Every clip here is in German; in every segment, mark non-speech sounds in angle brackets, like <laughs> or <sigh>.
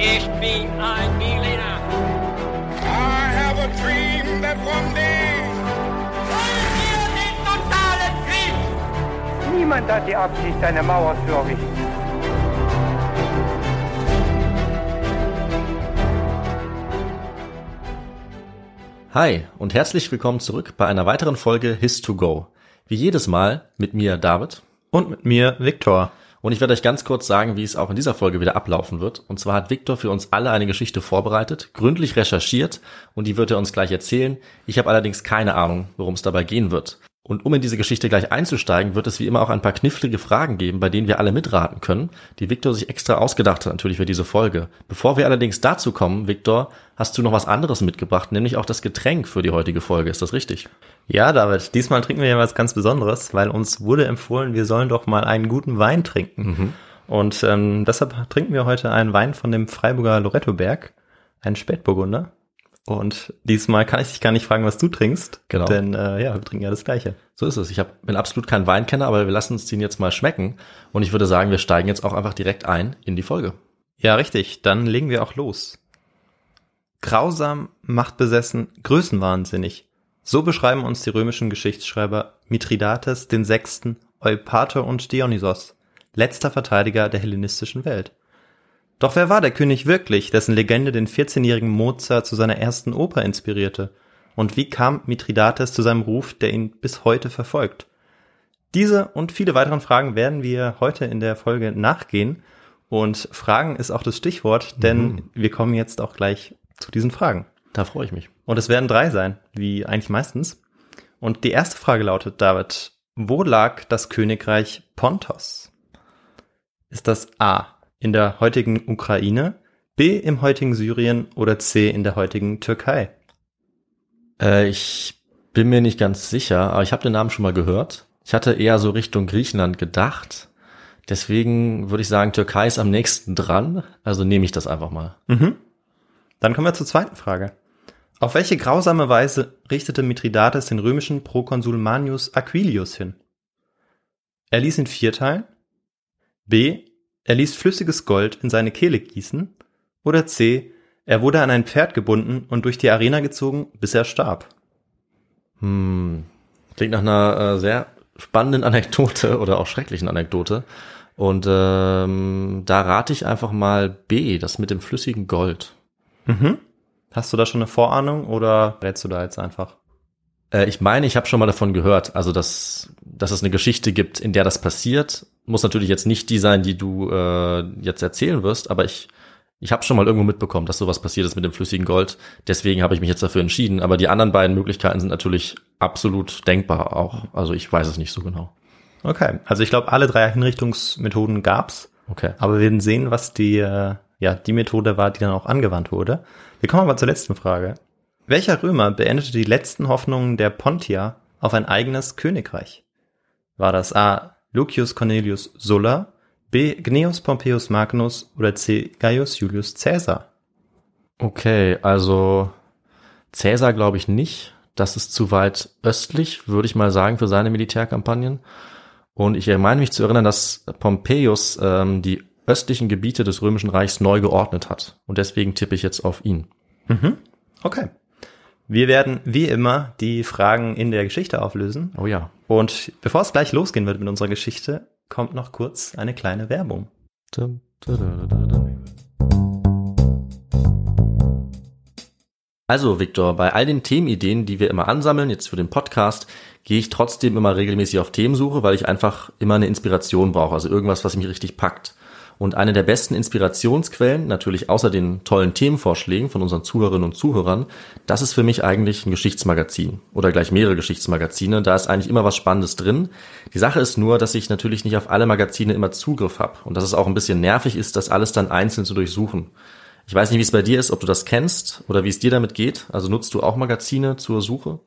Ich bin ein Berliner. I have a dream that one day. Wollen wir den totalen Krieg? Niemand hat die Absicht, eine Mauer zu errichten. Hi und herzlich willkommen zurück bei einer weiteren Folge His2Go. Wie jedes Mal mit mir David Und mit mir Viktor. Und ich werde euch ganz kurz sagen, wie es auch in dieser Folge wieder ablaufen wird. Und zwar hat Viktor für uns alle eine Geschichte vorbereitet, gründlich recherchiert und die wird er uns gleich erzählen. Ich habe allerdings keine Ahnung, worum es dabei gehen wird. Und um in diese Geschichte gleich einzusteigen, wird es wie immer auch ein paar knifflige Fragen geben, bei denen wir alle mitraten können, die Viktor sich extra ausgedacht hat natürlich für diese Folge. Bevor wir allerdings dazu kommen, Viktor, hast du noch was anderes mitgebracht, nämlich auch das Getränk für die heutige Folge. Ist das richtig? Ja, David, diesmal trinken wir ja was ganz Besonderes, weil uns wurde empfohlen, wir sollen doch mal einen guten Wein trinken. Und ähm, deshalb trinken wir heute einen Wein von dem Freiburger Lorettoberg, einen Spätburgunder. Und diesmal kann ich dich gar nicht fragen, was du trinkst, Genau. denn äh, ja, wir trinken ja das Gleiche. So ist es. Ich hab, bin absolut kein Weinkenner, aber wir lassen uns den jetzt mal schmecken. Und ich würde sagen, wir steigen jetzt auch einfach direkt ein in die Folge. Ja, richtig, dann legen wir auch los. Grausam, machtbesessen, größenwahnsinnig. So beschreiben uns die römischen Geschichtsschreiber Mithridates den Sechsten, Eupator und Dionysos, letzter Verteidiger der hellenistischen Welt. Doch wer war der König wirklich, dessen Legende den 14-jährigen Mozart zu seiner ersten Oper inspirierte? Und wie kam Mithridates zu seinem Ruf, der ihn bis heute verfolgt? Diese und viele weiteren Fragen werden wir heute in der Folge nachgehen. Und Fragen ist auch das Stichwort, denn wir kommen jetzt auch gleich zu diesen Fragen. Da freue ich mich. Und es werden drei sein, wie eigentlich meistens. Und die erste Frage lautet, David, wo lag das Königreich Pontos? Ist das A in der heutigen Ukraine, B im heutigen Syrien oder C in der heutigen Türkei? Äh, ich bin mir nicht ganz sicher, aber ich habe den Namen schon mal gehört. Ich hatte eher so Richtung Griechenland gedacht. Deswegen würde ich sagen, Türkei ist am nächsten dran. Also nehme ich das einfach mal. Mhm. Dann kommen wir zur zweiten Frage. Auf welche grausame Weise richtete Mithridates den römischen Prokonsul Manius Aquilius hin? Er ließ ihn vierteilen. B. Er ließ flüssiges Gold in seine Kehle gießen. Oder C. Er wurde an ein Pferd gebunden und durch die Arena gezogen, bis er starb. Hm. Klingt nach einer äh, sehr spannenden Anekdote <laughs> oder auch schrecklichen Anekdote. Und ähm, da rate ich einfach mal B, das mit dem flüssigen Gold. Mhm. Hast du da schon eine Vorahnung oder rätst du da jetzt einfach? Äh, ich meine, ich habe schon mal davon gehört, also dass, dass es eine Geschichte gibt, in der das passiert. Muss natürlich jetzt nicht die sein, die du äh, jetzt erzählen wirst, aber ich, ich habe schon mal irgendwo mitbekommen, dass sowas passiert ist mit dem flüssigen Gold. Deswegen habe ich mich jetzt dafür entschieden. Aber die anderen beiden Möglichkeiten sind natürlich absolut denkbar auch. Also ich weiß es nicht so genau. Okay, also ich glaube, alle drei Hinrichtungsmethoden gab's. Okay. Aber wir werden sehen, was die, äh, ja, die Methode war, die dann auch angewandt wurde. Wir kommen aber zur letzten Frage. Welcher Römer beendete die letzten Hoffnungen der Pontier auf ein eigenes Königreich? War das A. Lucius Cornelius Sulla, B. Gnaeus Pompeius Magnus oder C. Gaius Julius Caesar? Okay, also Cäsar glaube ich nicht. Das ist zu weit östlich, würde ich mal sagen, für seine Militärkampagnen. Und ich meine mich zu erinnern, dass Pompeius ähm, die östlichen Gebiete des Römischen Reichs neu geordnet hat. Und deswegen tippe ich jetzt auf ihn. Okay. Wir werden wie immer die Fragen in der Geschichte auflösen. Oh ja. Und bevor es gleich losgehen wird mit unserer Geschichte, kommt noch kurz eine kleine Werbung. Dum, da, da, da. Also, Viktor, bei all den Themenideen, die wir immer ansammeln, jetzt für den Podcast, gehe ich trotzdem immer regelmäßig auf Themensuche, weil ich einfach immer eine Inspiration brauche, also irgendwas, was mich richtig packt. Und eine der besten Inspirationsquellen, natürlich außer den tollen Themenvorschlägen von unseren Zuhörerinnen und Zuhörern, das ist für mich eigentlich ein Geschichtsmagazin oder gleich mehrere Geschichtsmagazine. Da ist eigentlich immer was Spannendes drin. Die Sache ist nur, dass ich natürlich nicht auf alle Magazine immer Zugriff habe und dass es auch ein bisschen nervig ist, das alles dann einzeln zu durchsuchen. Ich weiß nicht, wie es bei dir ist, ob du das kennst oder wie es dir damit geht. Also nutzt du auch Magazine zur Suche?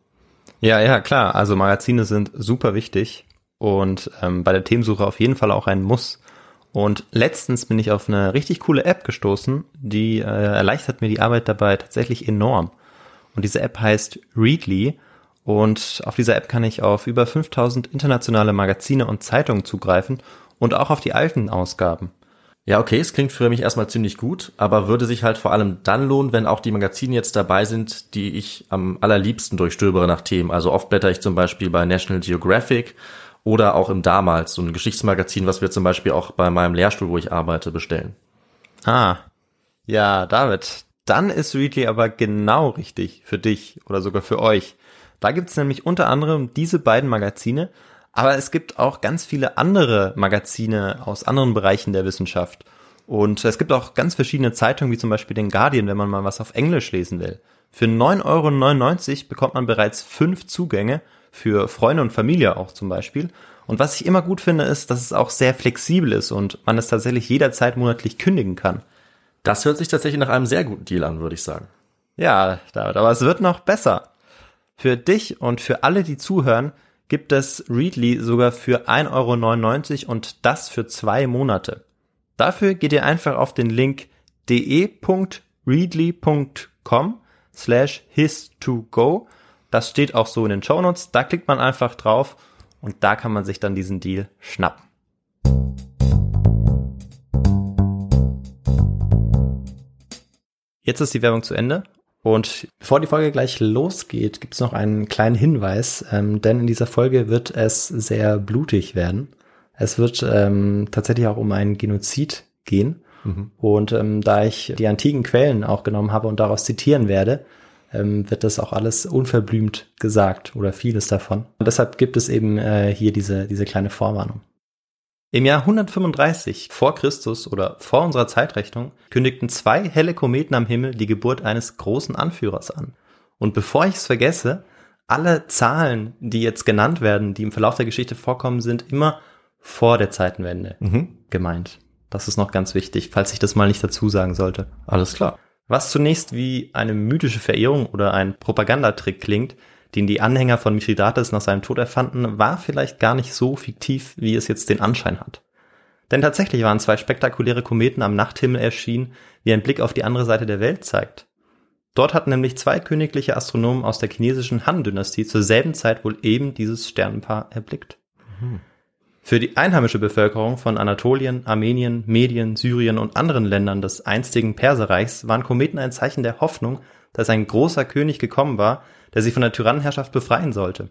Ja, ja, klar. Also Magazine sind super wichtig und ähm, bei der Themensuche auf jeden Fall auch ein Muss. Und letztens bin ich auf eine richtig coole App gestoßen, die äh, erleichtert mir die Arbeit dabei tatsächlich enorm. Und diese App heißt Readly und auf dieser App kann ich auf über 5000 internationale Magazine und Zeitungen zugreifen und auch auf die alten Ausgaben. Ja, okay, es klingt für mich erstmal ziemlich gut, aber würde sich halt vor allem dann lohnen, wenn auch die Magazine jetzt dabei sind, die ich am allerliebsten durchstöbere nach Themen. Also oft blätter ich zum Beispiel bei National Geographic oder auch im Damals, so ein Geschichtsmagazin, was wir zum Beispiel auch bei meinem Lehrstuhl, wo ich arbeite, bestellen. Ah, ja, David, dann ist Readly aber genau richtig für dich oder sogar für euch. Da gibt's nämlich unter anderem diese beiden Magazine, aber es gibt auch ganz viele andere Magazine aus anderen Bereichen der Wissenschaft. Und es gibt auch ganz verschiedene Zeitungen, wie zum Beispiel den Guardian, wenn man mal was auf Englisch lesen will. Für 9,99 Euro bekommt man bereits fünf Zugänge, für Freunde und Familie auch zum Beispiel. Und was ich immer gut finde, ist, dass es auch sehr flexibel ist und man es tatsächlich jederzeit monatlich kündigen kann. Das hört sich tatsächlich nach einem sehr guten Deal an, würde ich sagen. Ja, David, aber es wird noch besser. Für dich und für alle, die zuhören, gibt es Readly sogar für 1,99 Euro und das für zwei Monate. Dafür geht ihr einfach auf den Link de.readly.com slash his2go. Das steht auch so in den Show Notes. Da klickt man einfach drauf und da kann man sich dann diesen Deal schnappen. Jetzt ist die Werbung zu Ende und bevor die Folge gleich losgeht, gibt es noch einen kleinen Hinweis, ähm, denn in dieser Folge wird es sehr blutig werden. Es wird ähm, tatsächlich auch um einen Genozid gehen. Mhm. Und ähm, da ich die antiken Quellen auch genommen habe und daraus zitieren werde, ähm, wird das auch alles unverblümt gesagt oder vieles davon. Und deshalb gibt es eben äh, hier diese, diese kleine Vorwarnung. Im Jahr 135 vor Christus oder vor unserer Zeitrechnung kündigten zwei helle Kometen am Himmel die Geburt eines großen Anführers an. Und bevor ich es vergesse, alle Zahlen, die jetzt genannt werden, die im Verlauf der Geschichte vorkommen, sind immer vor der Zeitenwende mhm. gemeint. Das ist noch ganz wichtig, falls ich das mal nicht dazu sagen sollte. Alles klar. Was zunächst wie eine mythische Verehrung oder ein Propagandatrick klingt, den die Anhänger von Mithridates nach seinem Tod erfanden, war vielleicht gar nicht so fiktiv, wie es jetzt den Anschein hat. Denn tatsächlich waren zwei spektakuläre Kometen am Nachthimmel erschienen, wie ein Blick auf die andere Seite der Welt zeigt. Dort hatten nämlich zwei königliche Astronomen aus der chinesischen Han-Dynastie zur selben Zeit wohl eben dieses Sternenpaar erblickt. Mhm. Für die einheimische Bevölkerung von Anatolien, Armenien, Medien, Syrien und anderen Ländern des einstigen Perserreichs waren Kometen ein Zeichen der Hoffnung, dass ein großer König gekommen war, der sie von der Tyrannenherrschaft befreien sollte.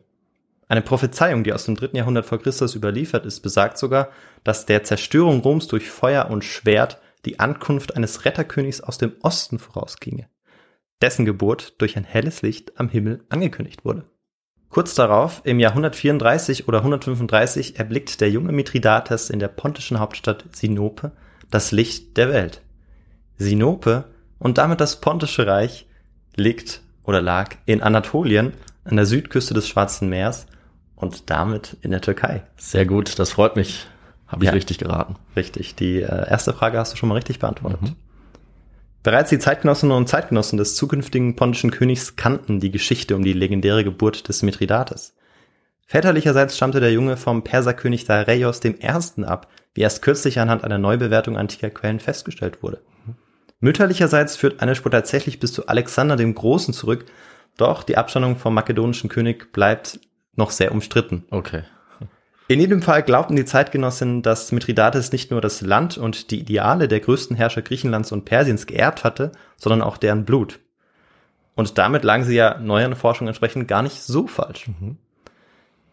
Eine Prophezeiung, die aus dem dritten Jahrhundert vor Christus überliefert ist, besagt sogar, dass der Zerstörung Roms durch Feuer und Schwert die Ankunft eines Retterkönigs aus dem Osten vorausginge, dessen Geburt durch ein helles Licht am Himmel angekündigt wurde. Kurz darauf, im Jahr 134 oder 135, erblickt der junge Mithridates in der pontischen Hauptstadt Sinope das Licht der Welt. Sinope und damit das pontische Reich liegt oder lag in Anatolien an der Südküste des Schwarzen Meers und damit in der Türkei. Sehr gut, das freut mich. Habe ich ja, richtig geraten. Richtig. Die äh, erste Frage hast du schon mal richtig beantwortet. Mhm. Bereits die Zeitgenossinnen und Zeitgenossen des zukünftigen pontischen Königs kannten die Geschichte um die legendäre Geburt des Mithridates. Väterlicherseits stammte der Junge vom Perserkönig Dareios I. ab, wie erst kürzlich anhand einer Neubewertung antiker Quellen festgestellt wurde. Mütterlicherseits führt eine Spur tatsächlich bis zu Alexander dem Großen zurück, doch die Abstammung vom makedonischen König bleibt noch sehr umstritten. Okay. In jedem Fall glaubten die Zeitgenossinnen, dass Mithridates nicht nur das Land und die Ideale der größten Herrscher Griechenlands und Persiens geerbt hatte, sondern auch deren Blut. Und damit lagen sie ja neueren Forschungen entsprechend gar nicht so falsch. Mhm.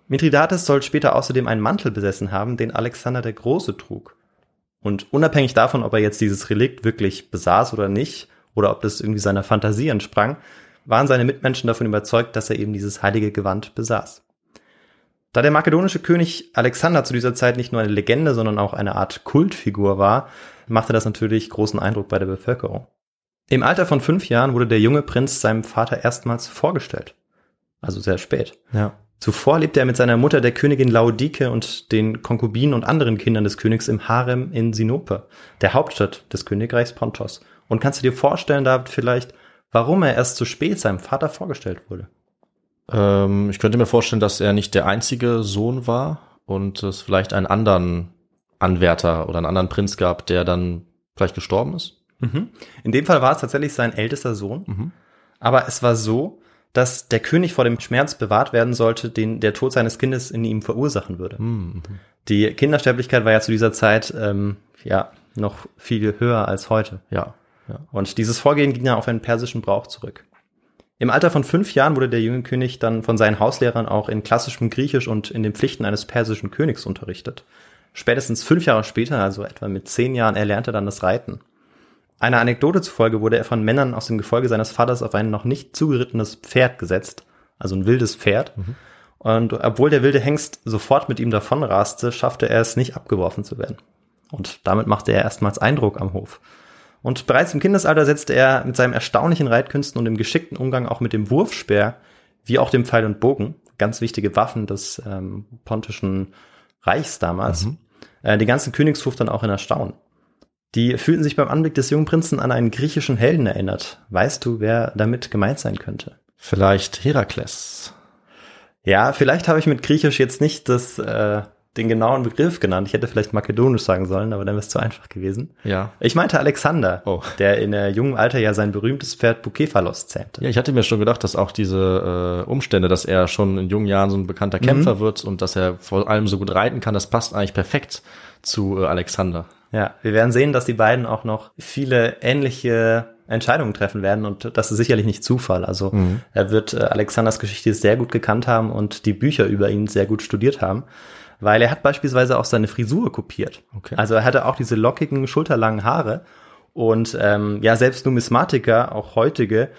Mithridates soll später außerdem einen Mantel besessen haben, den Alexander der Große trug. Und unabhängig davon, ob er jetzt dieses Relikt wirklich besaß oder nicht, oder ob das irgendwie seiner Fantasie entsprang, waren seine Mitmenschen davon überzeugt, dass er eben dieses heilige Gewand besaß. Da der makedonische König Alexander zu dieser Zeit nicht nur eine Legende, sondern auch eine Art Kultfigur war, machte das natürlich großen Eindruck bei der Bevölkerung. Im Alter von fünf Jahren wurde der junge Prinz seinem Vater erstmals vorgestellt. Also sehr spät. Ja. Zuvor lebte er mit seiner Mutter, der Königin Laodike und den Konkubinen und anderen Kindern des Königs im Harem in Sinope, der Hauptstadt des Königreichs Pontos. Und kannst du dir vorstellen, David, vielleicht, warum er erst zu spät seinem Vater vorgestellt wurde? Ähm, ich könnte mir vorstellen, dass er nicht der einzige Sohn war und es vielleicht einen anderen Anwärter oder einen anderen Prinz gab, der dann vielleicht gestorben ist. Mhm. In dem Fall war es tatsächlich sein ältester Sohn. Mhm. Aber es war so, dass der König vor dem Schmerz bewahrt werden sollte, den der Tod seines Kindes in ihm verursachen würde. Mhm. Die Kindersterblichkeit war ja zu dieser Zeit ähm, ja noch viel höher als heute. Ja. ja. Und dieses Vorgehen ging ja auf einen persischen Brauch zurück. Im Alter von fünf Jahren wurde der junge König dann von seinen Hauslehrern auch in klassischem Griechisch und in den Pflichten eines persischen Königs unterrichtet. Spätestens fünf Jahre später, also etwa mit zehn Jahren, erlernte er dann das Reiten. Einer Anekdote zufolge wurde er von Männern aus dem Gefolge seines Vaters auf ein noch nicht zugerittenes Pferd gesetzt, also ein wildes Pferd. Mhm. Und obwohl der wilde Hengst sofort mit ihm davonraste, schaffte er es nicht abgeworfen zu werden. Und damit machte er erstmals Eindruck am Hof. Und bereits im Kindesalter setzte er mit seinem erstaunlichen Reitkünsten und dem geschickten Umgang auch mit dem Wurfspeer, wie auch dem Pfeil und Bogen, ganz wichtige Waffen des ähm, pontischen Reichs damals, mhm. äh, den ganzen Königshof dann auch in Erstaunen. Die fühlten sich beim Anblick des jungen Prinzen an einen griechischen Helden erinnert. Weißt du, wer damit gemeint sein könnte? Vielleicht Herakles. Ja, vielleicht habe ich mit Griechisch jetzt nicht das, äh, den genauen Begriff genannt. Ich hätte vielleicht Makedonisch sagen sollen, aber dann wäre es zu einfach gewesen. Ja. Ich meinte Alexander, oh. der in der jungen Alter ja sein berühmtes Pferd Bukephalos zähmte. Ja, ich hatte mir schon gedacht, dass auch diese äh, Umstände, dass er schon in jungen Jahren so ein bekannter Kämpfer mhm. wird und dass er vor allem so gut reiten kann, das passt eigentlich perfekt zu äh, Alexander. Ja, wir werden sehen, dass die beiden auch noch viele ähnliche Entscheidungen treffen werden und das ist sicherlich nicht Zufall. Also mhm. er wird äh, Alexanders Geschichte sehr gut gekannt haben und die Bücher über ihn sehr gut studiert haben, weil er hat beispielsweise auch seine Frisur kopiert. Okay. Also er hatte auch diese lockigen, schulterlangen Haare und ähm, ja, selbst Numismatiker, auch heutige,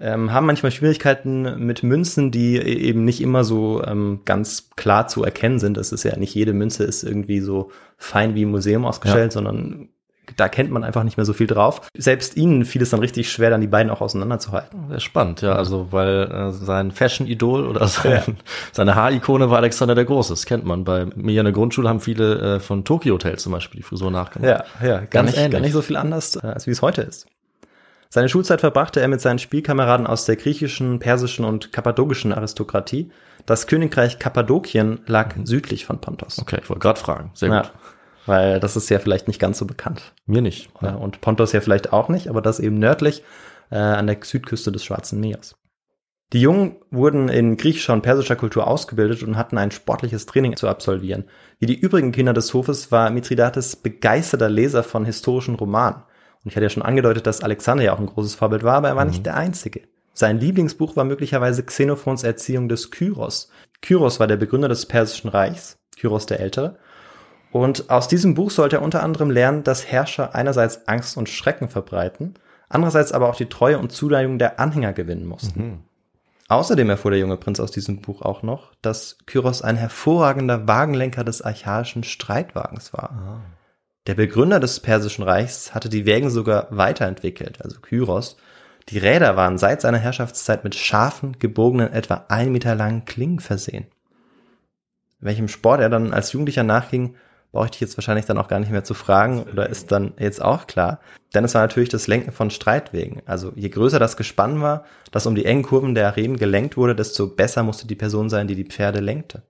ähm, haben manchmal Schwierigkeiten mit Münzen, die e-, eben nicht immer so ähm, ganz klar zu erkennen sind. Das ist ja nicht jede Münze ist irgendwie so fein wie im Museum ausgestellt, ja. sondern da kennt man einfach nicht mehr so viel drauf. Selbst ihnen fiel es dann richtig schwer, dann die beiden auch auseinanderzuhalten. Sehr spannend, ja. Also, weil äh, sein Fashion-Idol oder sein, ja. seine Haarekone war Alexander der Große. Das kennt man. Bei mir in der Grundschule haben viele äh, von Tokyo Hotel zum Beispiel die Frisur nachgemacht. Ja, ja, gar, Ganz nicht, ähnlich. gar nicht so viel anders, äh, als wie es heute ist. Seine Schulzeit verbrachte er mit seinen Spielkameraden aus der griechischen, persischen und kappadokischen Aristokratie. Das Königreich Kappadokien lag mhm. südlich von Pontos. Okay, ich wollte gerade fragen. Sehr gut. Ja, weil das ist ja vielleicht nicht ganz so bekannt. Mir nicht. Ja. Und Pontos ja vielleicht auch nicht, aber das eben nördlich äh, an der Südküste des Schwarzen Meeres. Die Jungen wurden in griechischer und persischer Kultur ausgebildet und hatten ein sportliches Training zu absolvieren. Wie die übrigen Kinder des Hofes war Mithridates begeisterter Leser von historischen Romanen. Und ich hatte ja schon angedeutet, dass Alexander ja auch ein großes Vorbild war, aber er war mhm. nicht der Einzige. Sein Lieblingsbuch war möglicherweise Xenophons Erziehung des Kyros. Kyros war der Begründer des Persischen Reichs, Kyros der Ältere. Und aus diesem Buch sollte er unter anderem lernen, dass Herrscher einerseits Angst und Schrecken verbreiten, andererseits aber auch die Treue und Zuneigung der Anhänger gewinnen mussten. Mhm. Außerdem erfuhr der junge Prinz aus diesem Buch auch noch, dass Kyros ein hervorragender Wagenlenker des archaischen Streitwagens war. Ah. Der Begründer des Persischen Reichs hatte die Wägen sogar weiterentwickelt, also Kyros. Die Räder waren seit seiner Herrschaftszeit mit scharfen, gebogenen, etwa ein Meter langen Klingen versehen. Welchem Sport er dann als Jugendlicher nachging, brauche ich dich jetzt wahrscheinlich dann auch gar nicht mehr zu fragen oder ist dann jetzt auch klar. Denn es war natürlich das Lenken von Streitwegen. Also je größer das Gespann war, das um die engen Kurven der Arenen gelenkt wurde, desto besser musste die Person sein, die die Pferde lenkte.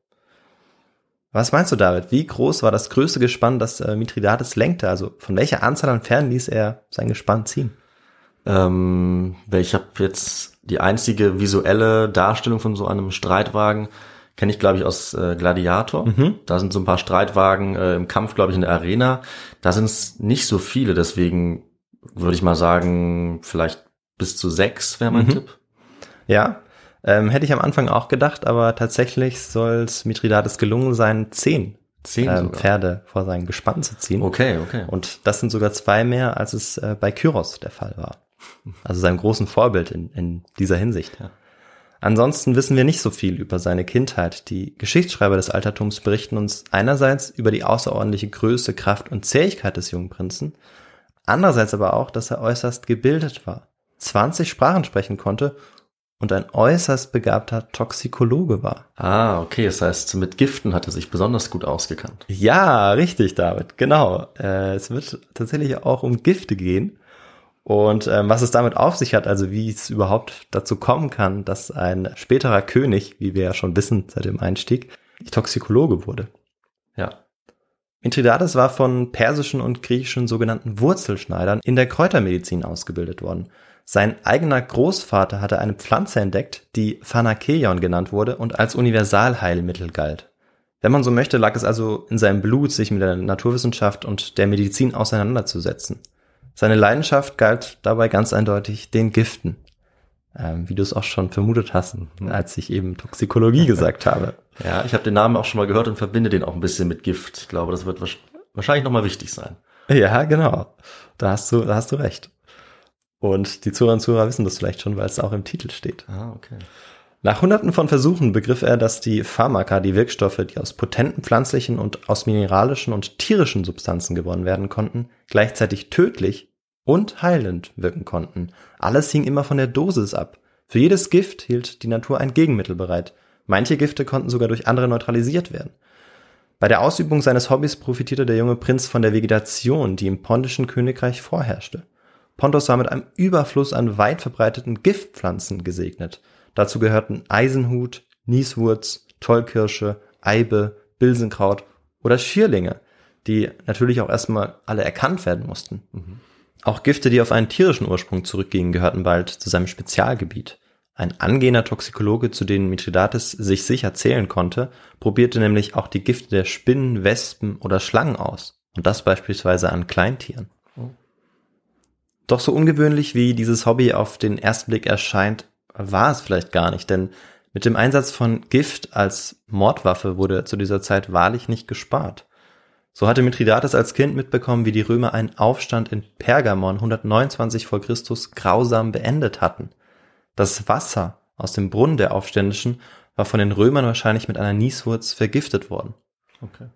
Was meinst du, David? Wie groß war das größte Gespann, das äh, Mithridates lenkte? Also von welcher Anzahl an Pferden ließ er sein Gespann ziehen? Ähm, ich habe jetzt die einzige visuelle Darstellung von so einem Streitwagen, kenne ich, glaube ich, aus äh, Gladiator. Mhm. Da sind so ein paar Streitwagen äh, im Kampf, glaube ich, in der Arena. Da sind es nicht so viele, deswegen würde ich mal sagen, vielleicht bis zu sechs wäre mein mhm. Tipp. Ja, ähm, hätte ich am Anfang auch gedacht, aber tatsächlich soll es Mithridates gelungen sein, zehn, zehn ähm, Pferde vor sein Gespann zu ziehen. Okay, okay. Und das sind sogar zwei mehr, als es äh, bei Kyros der Fall war. <laughs> Also seinem großen Vorbild in, in dieser Hinsicht. Ja. Ansonsten wissen wir nicht so viel über seine Kindheit. Die Geschichtsschreiber des Altertums berichten uns einerseits über die außerordentliche Größe, Kraft und Zähigkeit des jungen Prinzen, andererseits aber auch, dass er äußerst gebildet war, 20 Sprachen sprechen konnte und ein äußerst begabter Toxikologe war. Ah, okay, das heißt, mit Giften hat er sich besonders gut ausgekannt. Ja, richtig, David, genau. Äh, es wird tatsächlich auch um Gifte gehen. Und ähm, was es damit auf sich hat, also wie es überhaupt dazu kommen kann, dass ein späterer König, wie wir ja schon wissen seit dem Einstieg, Toxikologe wurde. Ja. Mithridates war von persischen und griechischen sogenannten Wurzelschneidern in der Kräutermedizin ausgebildet worden. Sein eigener Großvater hatte eine Pflanze entdeckt, die Phanakeion genannt wurde und als Universalheilmittel galt. Wenn man so möchte, lag es also in seinem Blut, sich mit der Naturwissenschaft und der Medizin auseinanderzusetzen. Seine Leidenschaft galt dabei ganz eindeutig den Giften. Ähm, wie du es auch schon vermutet hast, als ich eben Toxikologie gesagt habe. <laughs> Ja, ich habe den Namen auch schon mal gehört und verbinde den auch ein bisschen mit Gift. Ich glaube, das wird wahrscheinlich nochmal wichtig sein. Ja, genau. Da hast du, da hast du recht. Und die Zuhörer und Zuhörer wissen das vielleicht schon, weil es auch im Titel steht. Ah, okay. Nach hunderten von Versuchen begriff er, dass die Pharmaka, die Wirkstoffe, die aus potenten pflanzlichen und aus mineralischen und tierischen Substanzen gewonnen werden konnten, gleichzeitig tödlich und heilend wirken konnten. Alles hing immer von der Dosis ab. Für jedes Gift hielt die Natur ein Gegenmittel bereit. Manche Gifte konnten sogar durch andere neutralisiert werden. Bei der Ausübung seines Hobbys profitierte der junge Prinz von der Vegetation, die im pontischen Königreich vorherrschte. Pontos war mit einem Überfluss an weit verbreiteten Giftpflanzen gesegnet. Dazu gehörten Eisenhut, Nieswurz, Tollkirsche, Eibe, Bilsenkraut oder Schierlinge, die natürlich auch erstmal alle erkannt werden mussten. Mhm. Auch Gifte, die auf einen tierischen Ursprung zurückgingen, gehörten bald zu seinem Spezialgebiet. Ein angehender Toxikologe, zu denen Mithridates sich sicher zählen konnte, probierte nämlich auch die Gifte der Spinnen, Wespen oder Schlangen aus. Und das beispielsweise an Kleintieren. Oh. Doch so ungewöhnlich wie dieses Hobby auf den ersten Blick erscheint, war es vielleicht gar nicht, denn mit dem Einsatz von Gift als Mordwaffe wurde zu dieser Zeit wahrlich nicht gespart. So hatte Mithridates als Kind mitbekommen, wie die Römer einen Aufstand in Pergamon 129 vor Christus grausam beendet hatten. Das Wasser aus dem Brunnen der Aufständischen war von den Römern wahrscheinlich mit einer Nieswurz vergiftet worden. Okay.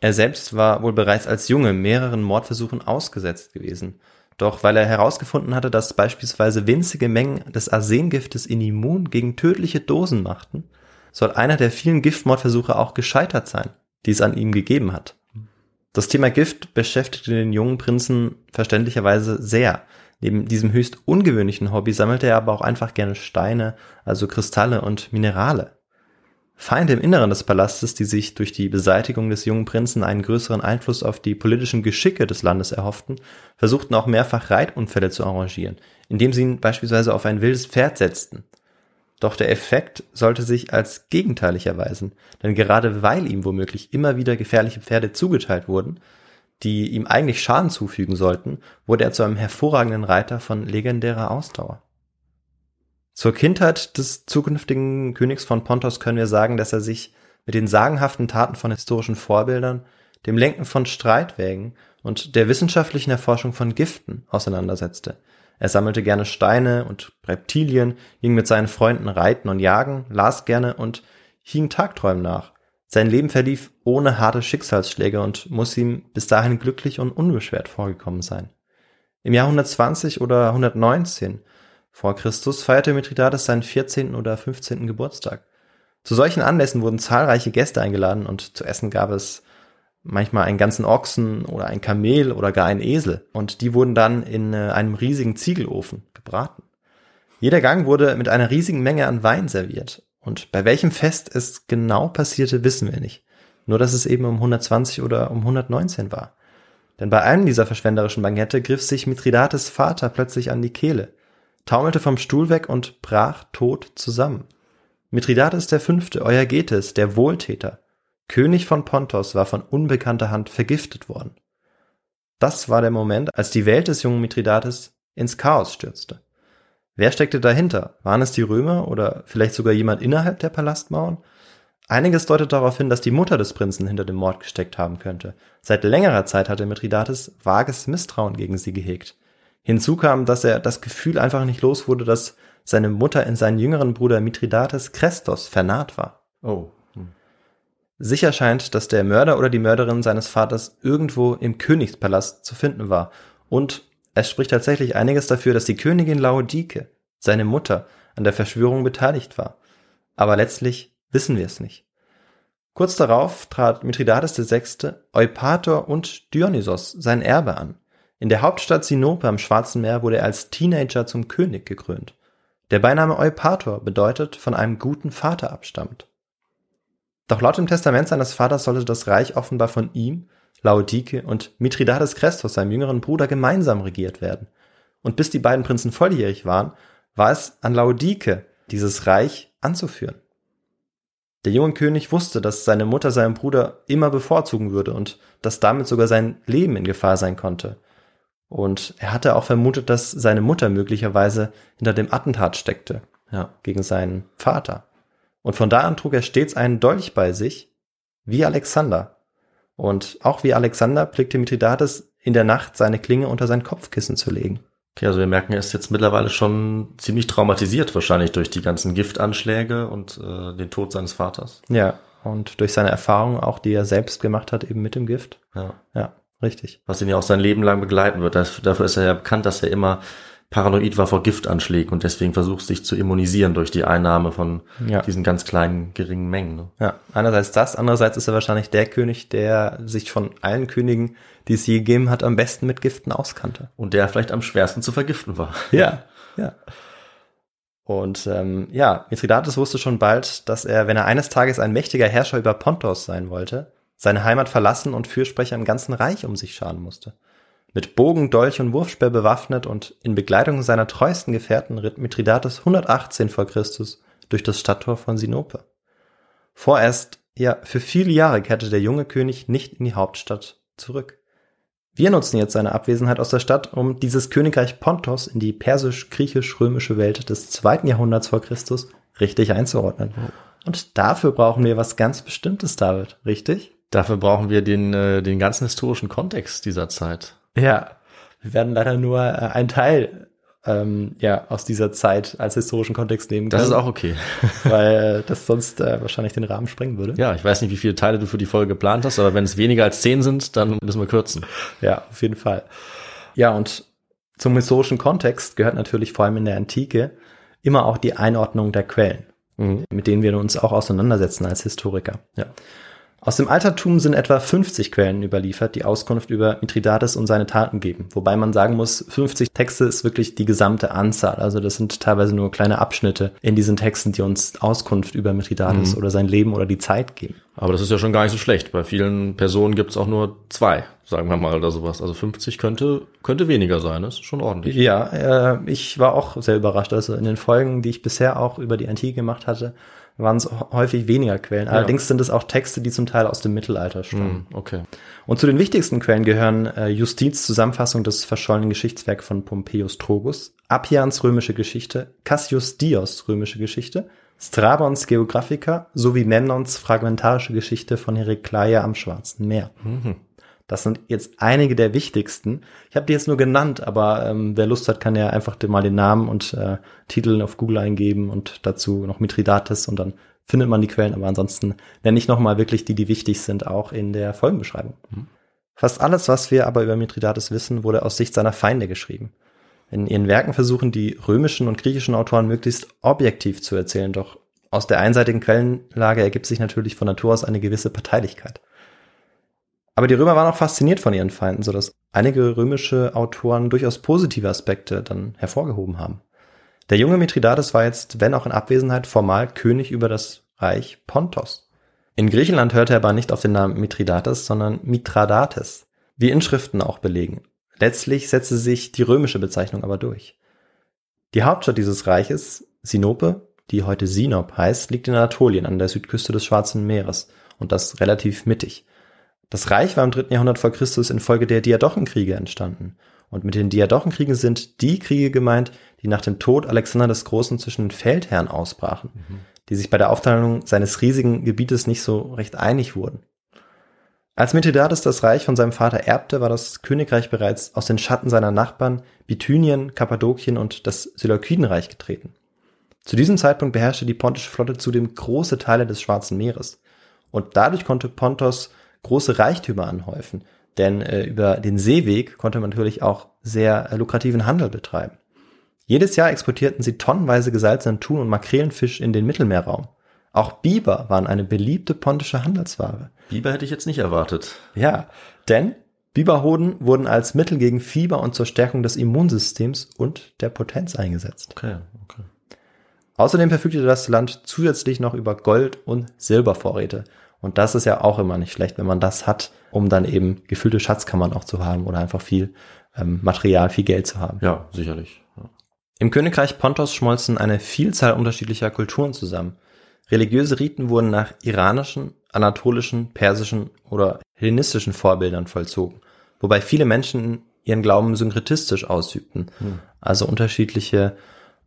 Er selbst war wohl bereits als Junge mehreren Mordversuchen ausgesetzt gewesen doch weil er herausgefunden hatte, dass beispielsweise winzige Mengen des Arsengiftes ihn immun gegen tödliche Dosen machten, soll einer der vielen Giftmordversuche auch gescheitert sein, die es an ihm gegeben hat. Das Thema Gift beschäftigte den jungen Prinzen verständlicherweise sehr. Neben diesem höchst ungewöhnlichen Hobby sammelte er aber auch einfach gerne Steine, also Kristalle und Minerale. Feinde im Inneren des Palastes, die sich durch die Beseitigung des jungen Prinzen einen größeren Einfluss auf die politischen Geschicke des Landes erhofften, versuchten auch mehrfach Reitunfälle zu arrangieren, indem sie ihn beispielsweise auf ein wildes Pferd setzten. Doch der Effekt sollte sich als gegenteilig erweisen, denn gerade weil ihm womöglich immer wieder gefährliche Pferde zugeteilt wurden, die ihm eigentlich Schaden zufügen sollten, wurde er zu einem hervorragenden Reiter von legendärer Ausdauer. Zur Kindheit des zukünftigen Königs von Pontos können wir sagen, dass er sich mit den sagenhaften Taten von historischen Vorbildern, dem Lenken von Streitwägen und der wissenschaftlichen Erforschung von Giften auseinandersetzte. Er sammelte gerne Steine und Reptilien, ging mit seinen Freunden reiten und jagen, las gerne und hing Tagträumen nach. Sein Leben verlief ohne harte Schicksalsschläge und muss ihm bis dahin glücklich und unbeschwert vorgekommen sein. Im Jahr 120 oder 119 vor Christus feierte Mithridates seinen 14. oder 15. Geburtstag. Zu solchen Anlässen wurden zahlreiche Gäste eingeladen und zu essen gab es manchmal einen ganzen Ochsen oder ein Kamel oder gar einen Esel und die wurden dann in äh, einem riesigen Ziegelofen gebraten. Jeder Gang wurde mit einer riesigen Menge an Wein serviert und bei welchem Fest es genau passierte, wissen wir nicht. Nur dass es eben um 120 oder um 119 war. Denn bei einem dieser verschwenderischen Bankette griff sich Mithridates Vater plötzlich an die Kehle taumelte vom Stuhl weg und brach tot zusammen. Mithridates der Fünfte, Euergetes, der Wohltäter, König von Pontos, war von unbekannter Hand vergiftet worden. Das war der Moment, als die Welt des jungen Mithridates ins Chaos stürzte. Wer steckte dahinter? Waren es die Römer oder vielleicht sogar jemand innerhalb der Palastmauern? Einiges deutet darauf hin, dass die Mutter des Prinzen hinter dem Mord gesteckt haben könnte. Seit längerer Zeit hatte Mithridates vages Misstrauen gegen sie gehegt. Hinzu kam, dass er das Gefühl einfach nicht los wurde, dass seine Mutter in seinen jüngeren Bruder Mithridates Krestos vernarrt war. Oh. Hm. Sicher scheint, dass der Mörder oder die Mörderin seines Vaters irgendwo im Königspalast zu finden war. Und es spricht tatsächlich einiges dafür, dass die Königin Laodike, seine Mutter, an der Verschwörung beteiligt war. Aber letztlich wissen wir es nicht. Kurz darauf trat Mithridates VI., Eupator und Dionysos sein Erbe an. In der Hauptstadt Sinope am Schwarzen Meer wurde er als Teenager zum König gekrönt. Der Beiname Eupator bedeutet von einem guten Vater abstammt. Doch laut dem Testament seines Vaters sollte das Reich offenbar von ihm, Laodike und Mithridates Christus, seinem jüngeren Bruder, gemeinsam regiert werden. Und bis die beiden Prinzen volljährig waren, war es an Laodike, dieses Reich anzuführen. Der junge König wusste, dass seine Mutter seinen Bruder immer bevorzugen würde und dass damit sogar sein Leben in Gefahr sein konnte. Und er hatte auch vermutet, dass seine Mutter möglicherweise hinter dem Attentat steckte Ja. gegen seinen Vater. Und von da an trug er stets einen Dolch bei sich, wie Alexander. Und auch wie Alexander pflegte Mithridates in der Nacht seine Klinge unter sein Kopfkissen zu legen. Okay, also wir merken, er ist jetzt mittlerweile schon ziemlich traumatisiert, wahrscheinlich durch die ganzen Giftanschläge und äh, den Tod seines Vaters. Ja, und durch seine Erfahrungen auch, die er selbst gemacht hat, eben mit dem Gift. Ja. Ja, richtig. Was ihn ja auch sein Leben lang begleiten wird. Das, dafür ist er ja bekannt, dass er immer paranoid war vor Giftanschlägen und deswegen versucht, sich zu immunisieren durch die Einnahme von Ja. diesen ganz kleinen, geringen Mengen. Ne? Ja, einerseits das, andererseits ist er wahrscheinlich der König, der sich von allen Königen, die es je gegeben hat, am besten mit Giften auskannte. Und der vielleicht am schwersten zu vergiften war. Ja, ja. Und ähm, ja, Mithridates wusste schon bald, dass er, wenn er eines Tages ein mächtiger Herrscher über Pontos sein wollte, seine Heimat verlassen und Fürsprecher im ganzen Reich um sich scharen musste. Mit Bogen, Dolch und Wurfspeer bewaffnet und in Begleitung seiner treuesten Gefährten ritt Mithridates 118 vor Christus durch das Stadttor von Sinope. Vorerst, ja, für viele Jahre kehrte der junge König nicht in die Hauptstadt zurück. Wir nutzen jetzt seine Abwesenheit aus der Stadt, um dieses Königreich Pontos in die persisch-griechisch-römische Welt des zweiten Jahrhunderts vor Christus richtig einzuordnen. Und dafür brauchen wir was ganz Bestimmtes, David, richtig? Dafür brauchen wir den, äh, den ganzen historischen Kontext dieser Zeit. Ja. Wir werden leider nur äh, einen Teil ähm, ja, aus dieser Zeit als historischen Kontext nehmen Das können, ist auch okay. <laughs> weil äh, das sonst äh, wahrscheinlich den Rahmen sprengen würde. Ja, ich weiß nicht, wie viele Teile du für die Folge geplant hast, aber wenn es weniger als zehn sind, dann müssen wir kürzen. Ja, auf jeden Fall. Ja, und zum historischen Kontext gehört natürlich vor allem in der Antike immer auch die Einordnung der Quellen, mit denen wir uns auch auseinandersetzen als Historiker. Ja. Aus dem Altertum sind etwa 50 Quellen überliefert, die Auskunft über Mithridates und seine Taten geben. Wobei man sagen muss, 50 Texte ist wirklich die gesamte Anzahl. Also das sind teilweise nur kleine Abschnitte in diesen Texten, die uns Auskunft über Mithridates oder sein Leben oder die Zeit geben. Aber das ist ja schon gar nicht so schlecht. Bei vielen Personen gibt es auch nur zwei, sagen wir mal, oder sowas. Also 50 könnte, könnte weniger sein. Das ist schon ordentlich. Ja, äh, ich war auch sehr überrascht. Also in den Folgen, die ich bisher auch über die Antike gemacht hatte, waren es häufig weniger Quellen. Allerdings sind es auch Texte, die zum Teil aus dem Mittelalter stammen. Hm, okay. Und zu den wichtigsten Quellen gehören äh, Justiz Zusammenfassung des verschollenen Geschichtswerks von Pompeius Trogus, Appians römische Geschichte, Cassius Dios römische Geschichte, Strabons Geographica sowie Memnons fragmentarische Geschichte von Herakleia am Schwarzen Meer. Das sind jetzt einige der wichtigsten. Ich habe die jetzt nur genannt, aber ähm, wer Lust hat, kann ja einfach mal den Namen und äh, Titel auf Google eingeben und dazu noch Mithridates und dann findet man die Quellen. Aber ansonsten nenne ich nochmal wirklich die, die wichtig sind, auch in der Folgenbeschreibung. Fast alles, was wir aber über Mithridates wissen, wurde aus Sicht seiner Feinde geschrieben. In ihren Werken versuchen die römischen und griechischen Autoren möglichst objektiv zu erzählen, doch aus der einseitigen Quellenlage ergibt sich natürlich von Natur aus eine gewisse Parteilichkeit. Aber die Römer waren auch fasziniert von ihren Feinden, sodass einige römische Autoren durchaus positive Aspekte dann hervorgehoben haben. Der junge Mithridates war jetzt, wenn auch in Abwesenheit, formal König über das Reich Pontos. In Griechenland hörte er aber nicht auf den Namen Mithridates, sondern Mithradates, wie Inschriften auch belegen. Letztlich setzte sich die römische Bezeichnung aber durch. Die Hauptstadt dieses Reiches, Sinope, die heute Sinop heißt, liegt in Anatolien an der Südküste des Schwarzen Meeres und das relativ mittig. Das Reich war im dritten Jahrhundert vor Christus infolge der Diadochenkriege entstanden. Und mit den Diadochenkriegen sind die Kriege gemeint, die nach dem Tod Alexander des Großen zwischen den Feldherren ausbrachen, die sich bei der Aufteilung seines riesigen Gebietes nicht so recht einig wurden. Als Mithridates das Reich von seinem Vater erbte, war das Königreich bereits aus den Schatten seiner Nachbarn Bithynien, Kappadokien und das Seleukidenreich getreten. Zu diesem Zeitpunkt beherrschte die pontische Flotte zudem große Teile des Schwarzen Meeres. Und dadurch konnte Pontos große Reichtümer anhäufen, denn äh, über den Seeweg konnte man natürlich auch sehr äh, lukrativen Handel betreiben. Jedes Jahr exportierten sie tonnenweise gesalzenen Thun und Makrelenfisch in den Mittelmeerraum. Auch Biber waren eine beliebte pontische Handelsware. Biber hätte ich jetzt nicht erwartet. Ja, denn Biberhoden wurden als Mittel gegen Fieber und zur Stärkung des Immunsystems und der Potenz eingesetzt. Okay, okay. Außerdem verfügte das Land zusätzlich noch über Gold- und Silbervorräte. Und das ist ja auch immer nicht schlecht, wenn man das hat, um dann eben gefüllte Schatzkammern auch zu haben oder einfach viel ähm, Material, viel Geld zu haben. Ja, sicherlich. Ja. Im Königreich Pontos schmolzen eine Vielzahl unterschiedlicher Kulturen zusammen. Religiöse Riten wurden nach iranischen, anatolischen, persischen oder hellenistischen Vorbildern vollzogen, wobei viele Menschen ihren Glauben synkretistisch ausübten, hm. also unterschiedliche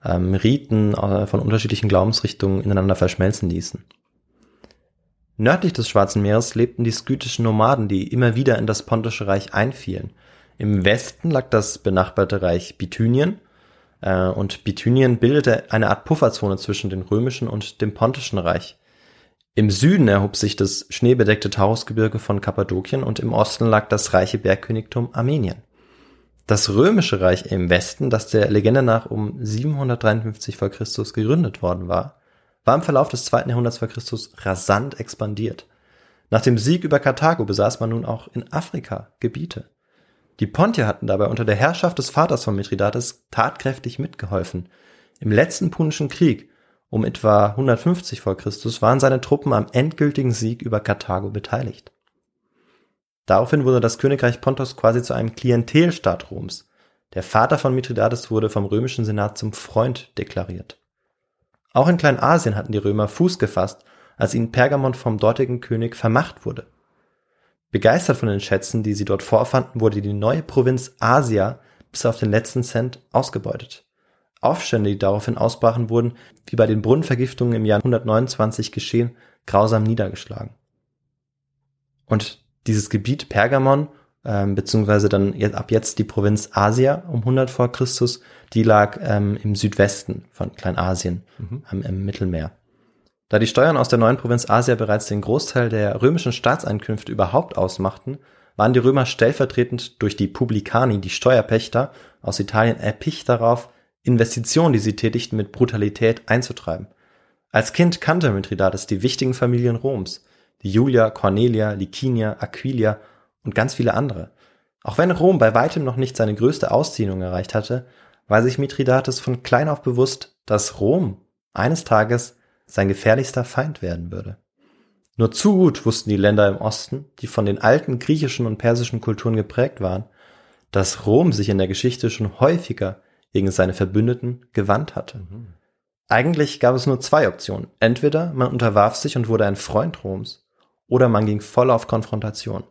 ähm, Riten äh, von unterschiedlichen Glaubensrichtungen ineinander verschmelzen ließen. Nördlich des Schwarzen Meeres lebten die skytischen Nomaden, die immer wieder in das Pontische Reich einfielen. Im Westen lag das benachbarte Reich Bithynien, äh, und Bithynien bildete eine Art Pufferzone zwischen dem römischen und dem pontischen Reich. Im Süden erhob sich das schneebedeckte Taurusgebirge von Kappadokien und im Osten lag das reiche Bergkönigtum Armenien. Das römische Reich im Westen, das der Legende nach um 753 v. Chr. gegründet worden war, war im Verlauf des zweiten Jahrhunderts v. Chr. rasant expandiert. Nach dem Sieg über Karthago besaß man nun auch in Afrika Gebiete. Die Pontier hatten dabei unter der Herrschaft des Vaters von Mithridates tatkräftig mitgeholfen. Im letzten Punischen Krieg um etwa 150 vor Christus waren seine Truppen am endgültigen Sieg über Karthago beteiligt. Daraufhin wurde das Königreich Pontos quasi zu einem Klientelstaat Roms. Der Vater von Mithridates wurde vom römischen Senat zum Freund deklariert. Auch in Kleinasien hatten die Römer Fuß gefasst, als ihnen Pergamon vom dortigen König vermacht wurde. Begeistert von den Schätzen, die sie dort vorfanden, wurde die neue Provinz Asia bis auf den letzten Cent ausgebeutet. Aufstände, die daraufhin ausbrachen, wurden, wie bei den Brunnenvergiftungen im Jahr 129 geschehen, grausam niedergeschlagen. Und dieses Gebiet Pergamon, ähm, beziehungsweise dann ab jetzt die Provinz Asia um 100 vor Christus, die lag ähm, im Südwesten von Kleinasien, mhm. ähm, im Mittelmeer. Da die Steuern aus der neuen Provinz Asia bereits den Großteil der römischen Staatseinkünfte überhaupt ausmachten, waren die Römer stellvertretend durch die Publicani, die Steuerpächter aus Italien, erpicht darauf, Investitionen, die sie tätigten, mit Brutalität einzutreiben. Als Kind kannte Mithridates die wichtigen Familien Roms, die Julia, Cornelia, Licinia, Aquilia und ganz viele andere. Auch wenn Rom bei weitem noch nicht seine größte Ausdehnung erreicht hatte, war sich Mithridates von klein auf bewusst, dass Rom eines Tages sein gefährlichster Feind werden würde. Nur zu gut wussten die Länder im Osten, die von den alten griechischen und persischen Kulturen geprägt waren, dass Rom sich in der Geschichte schon häufiger gegen seine Verbündeten gewandt hatte. Mhm. Eigentlich gab es nur zwei Optionen. Entweder man unterwarf sich und wurde ein Freund Roms, oder man ging voll auf Konfrontation.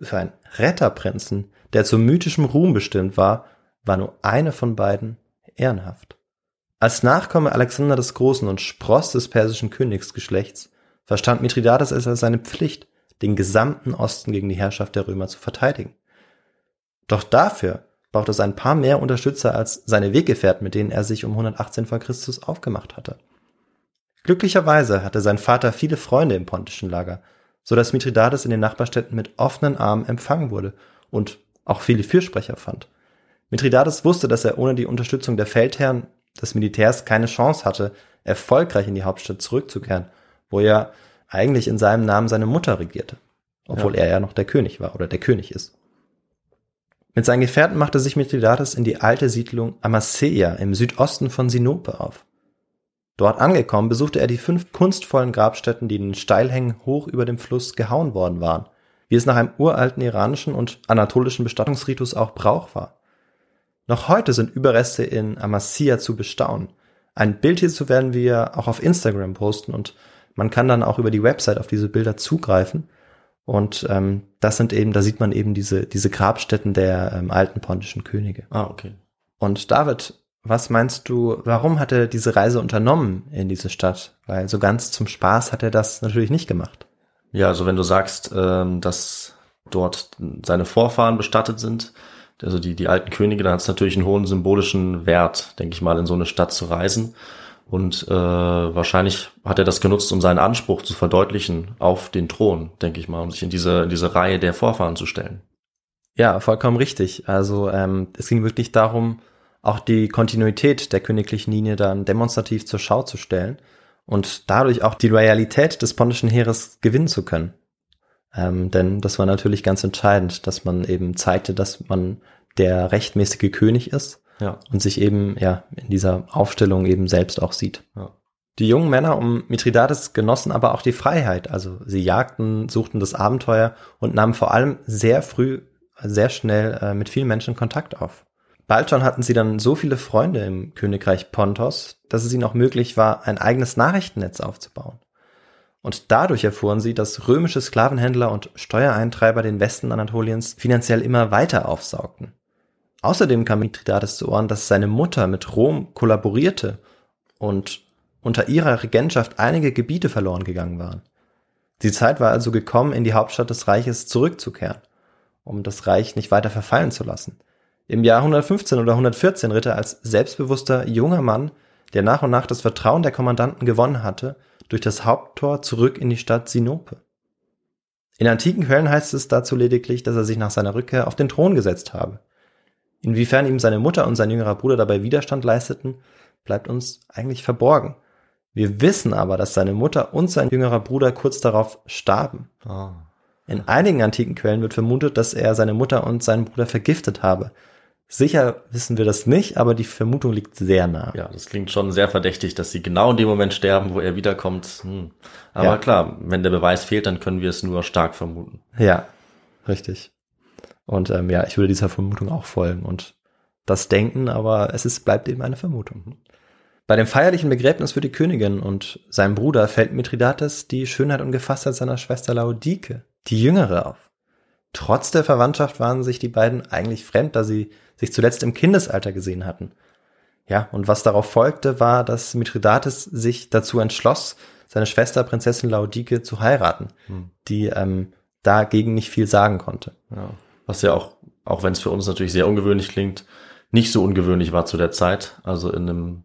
Für einen Retterprinzen, der zu mythischem Ruhm bestimmt war, war nur eine von beiden ehrenhaft. Als Nachkomme Alexander des Großen und Spross des persischen Königsgeschlechts verstand Mithridates es als seine Pflicht, den gesamten Osten gegen die Herrschaft der Römer zu verteidigen. Doch dafür braucht es ein paar mehr Unterstützer als seine Weggefährten, mit denen er sich um 118 vor Christus aufgemacht hatte. Glücklicherweise hatte sein Vater viele Freunde im pontischen Lager, so dass Mithridates in den Nachbarstädten mit offenen Armen empfangen wurde und auch viele Fürsprecher fand. Mithridates wusste, dass er ohne die Unterstützung der Feldherren des Militärs keine Chance hatte, erfolgreich in die Hauptstadt zurückzukehren, wo er eigentlich in seinem Namen seine Mutter regierte, obwohl ja. er ja noch der König war oder der König ist. Mit seinen Gefährten machte sich Mithridates in die alte Siedlung Amasea im Südosten von Sinope auf. Dort angekommen besuchte er die fünf kunstvollen Grabstätten, die in den Steilhängen hoch über dem Fluss gehauen worden waren, wie es nach einem uralten iranischen und anatolischen Bestattungsritus auch Brauch war. Noch heute sind Überreste in Amasya zu bestaunen. Ein Bild hierzu werden wir auch auf Instagram posten und man kann dann auch über die Website auf diese Bilder zugreifen. Und ähm, das sind eben, da sieht man eben diese, diese Grabstätten der ähm, alten pontischen Könige. Ah, okay. Und David, was meinst du, warum hat er diese Reise unternommen in diese Stadt? Weil so ganz zum Spaß hat er das natürlich nicht gemacht. Ja, also wenn du sagst, ähm, dass dort seine Vorfahren bestattet sind, also die, die alten Könige, da hat es natürlich einen hohen symbolischen Wert, denke ich mal, in so eine Stadt zu reisen. Und äh, wahrscheinlich hat er das genutzt, um seinen Anspruch zu verdeutlichen auf den Thron, denke ich mal, um sich in diese, in diese Reihe der Vorfahren zu stellen. Ja, vollkommen richtig. Also ähm, es ging wirklich darum, auch die Kontinuität der königlichen Linie dann demonstrativ zur Schau zu stellen und dadurch auch die Loyalität des pontischen Heeres gewinnen zu können. Ähm, denn das war natürlich ganz entscheidend, dass man eben zeigte, dass man der rechtmäßige König ist ja. und sich eben ja in dieser Aufstellung eben selbst auch sieht. Ja. Die jungen Männer um Mithridates genossen aber auch die Freiheit. Also sie jagten, suchten das Abenteuer und nahmen vor allem sehr früh, sehr schnell äh, mit vielen Menschen Kontakt auf. Bald schon hatten sie dann so viele Freunde im Königreich Pontos, dass es ihnen auch möglich war, ein eigenes Nachrichtennetz aufzubauen. Und dadurch erfuhren sie, dass römische Sklavenhändler und Steuereintreiber den Westen Anatoliens finanziell immer weiter aufsaugten. Außerdem kam Mithridates zu Ohren, dass seine Mutter mit Rom kollaborierte und unter ihrer Regentschaft einige Gebiete verloren gegangen waren. Die Zeit war also gekommen, in die Hauptstadt des Reiches zurückzukehren, um das Reich nicht weiter verfallen zu lassen. Im Jahr 115 oder 114 ritt er als selbstbewusster junger Mann, der nach und nach das Vertrauen der Kommandanten gewonnen hatte, durch das Haupttor zurück in die Stadt Sinope. In antiken Quellen heißt es dazu lediglich, dass er sich nach seiner Rückkehr auf den Thron gesetzt habe. Inwiefern ihm seine Mutter und sein jüngerer Bruder dabei Widerstand leisteten, bleibt uns eigentlich verborgen. Wir wissen aber, dass seine Mutter und sein jüngerer Bruder kurz darauf starben. Oh. In einigen antiken Quellen wird vermutet, dass er seine Mutter und seinen Bruder vergiftet habe. Sicher wissen wir das nicht, aber die Vermutung liegt sehr nah. Ja, das klingt schon sehr verdächtig, dass sie genau in dem Moment sterben, wo er wiederkommt. Hm. Aber Ja. klar, wenn der Beweis fehlt, dann können wir es nur stark vermuten. Ja, richtig. Und ähm, ja, ich würde dieser Vermutung auch folgen und das denken, aber es ist, bleibt eben eine Vermutung. Bei dem feierlichen Begräbnis für die Königin und seinem Bruder fällt Mithridates die Schönheit und Gefasstheit seiner Schwester Laodike, die Jüngere, auf. Trotz der Verwandtschaft waren sich die beiden eigentlich fremd, da sie sich zuletzt im Kindesalter gesehen hatten. Ja, und was darauf folgte, war, dass Mithridates sich dazu entschloss, seine Schwester Prinzessin Laodike zu heiraten, die ähm, dagegen nicht viel sagen konnte. Ja. Was ja auch, auch wenn es für uns natürlich sehr ungewöhnlich klingt, nicht so ungewöhnlich war zu der Zeit. Also in einem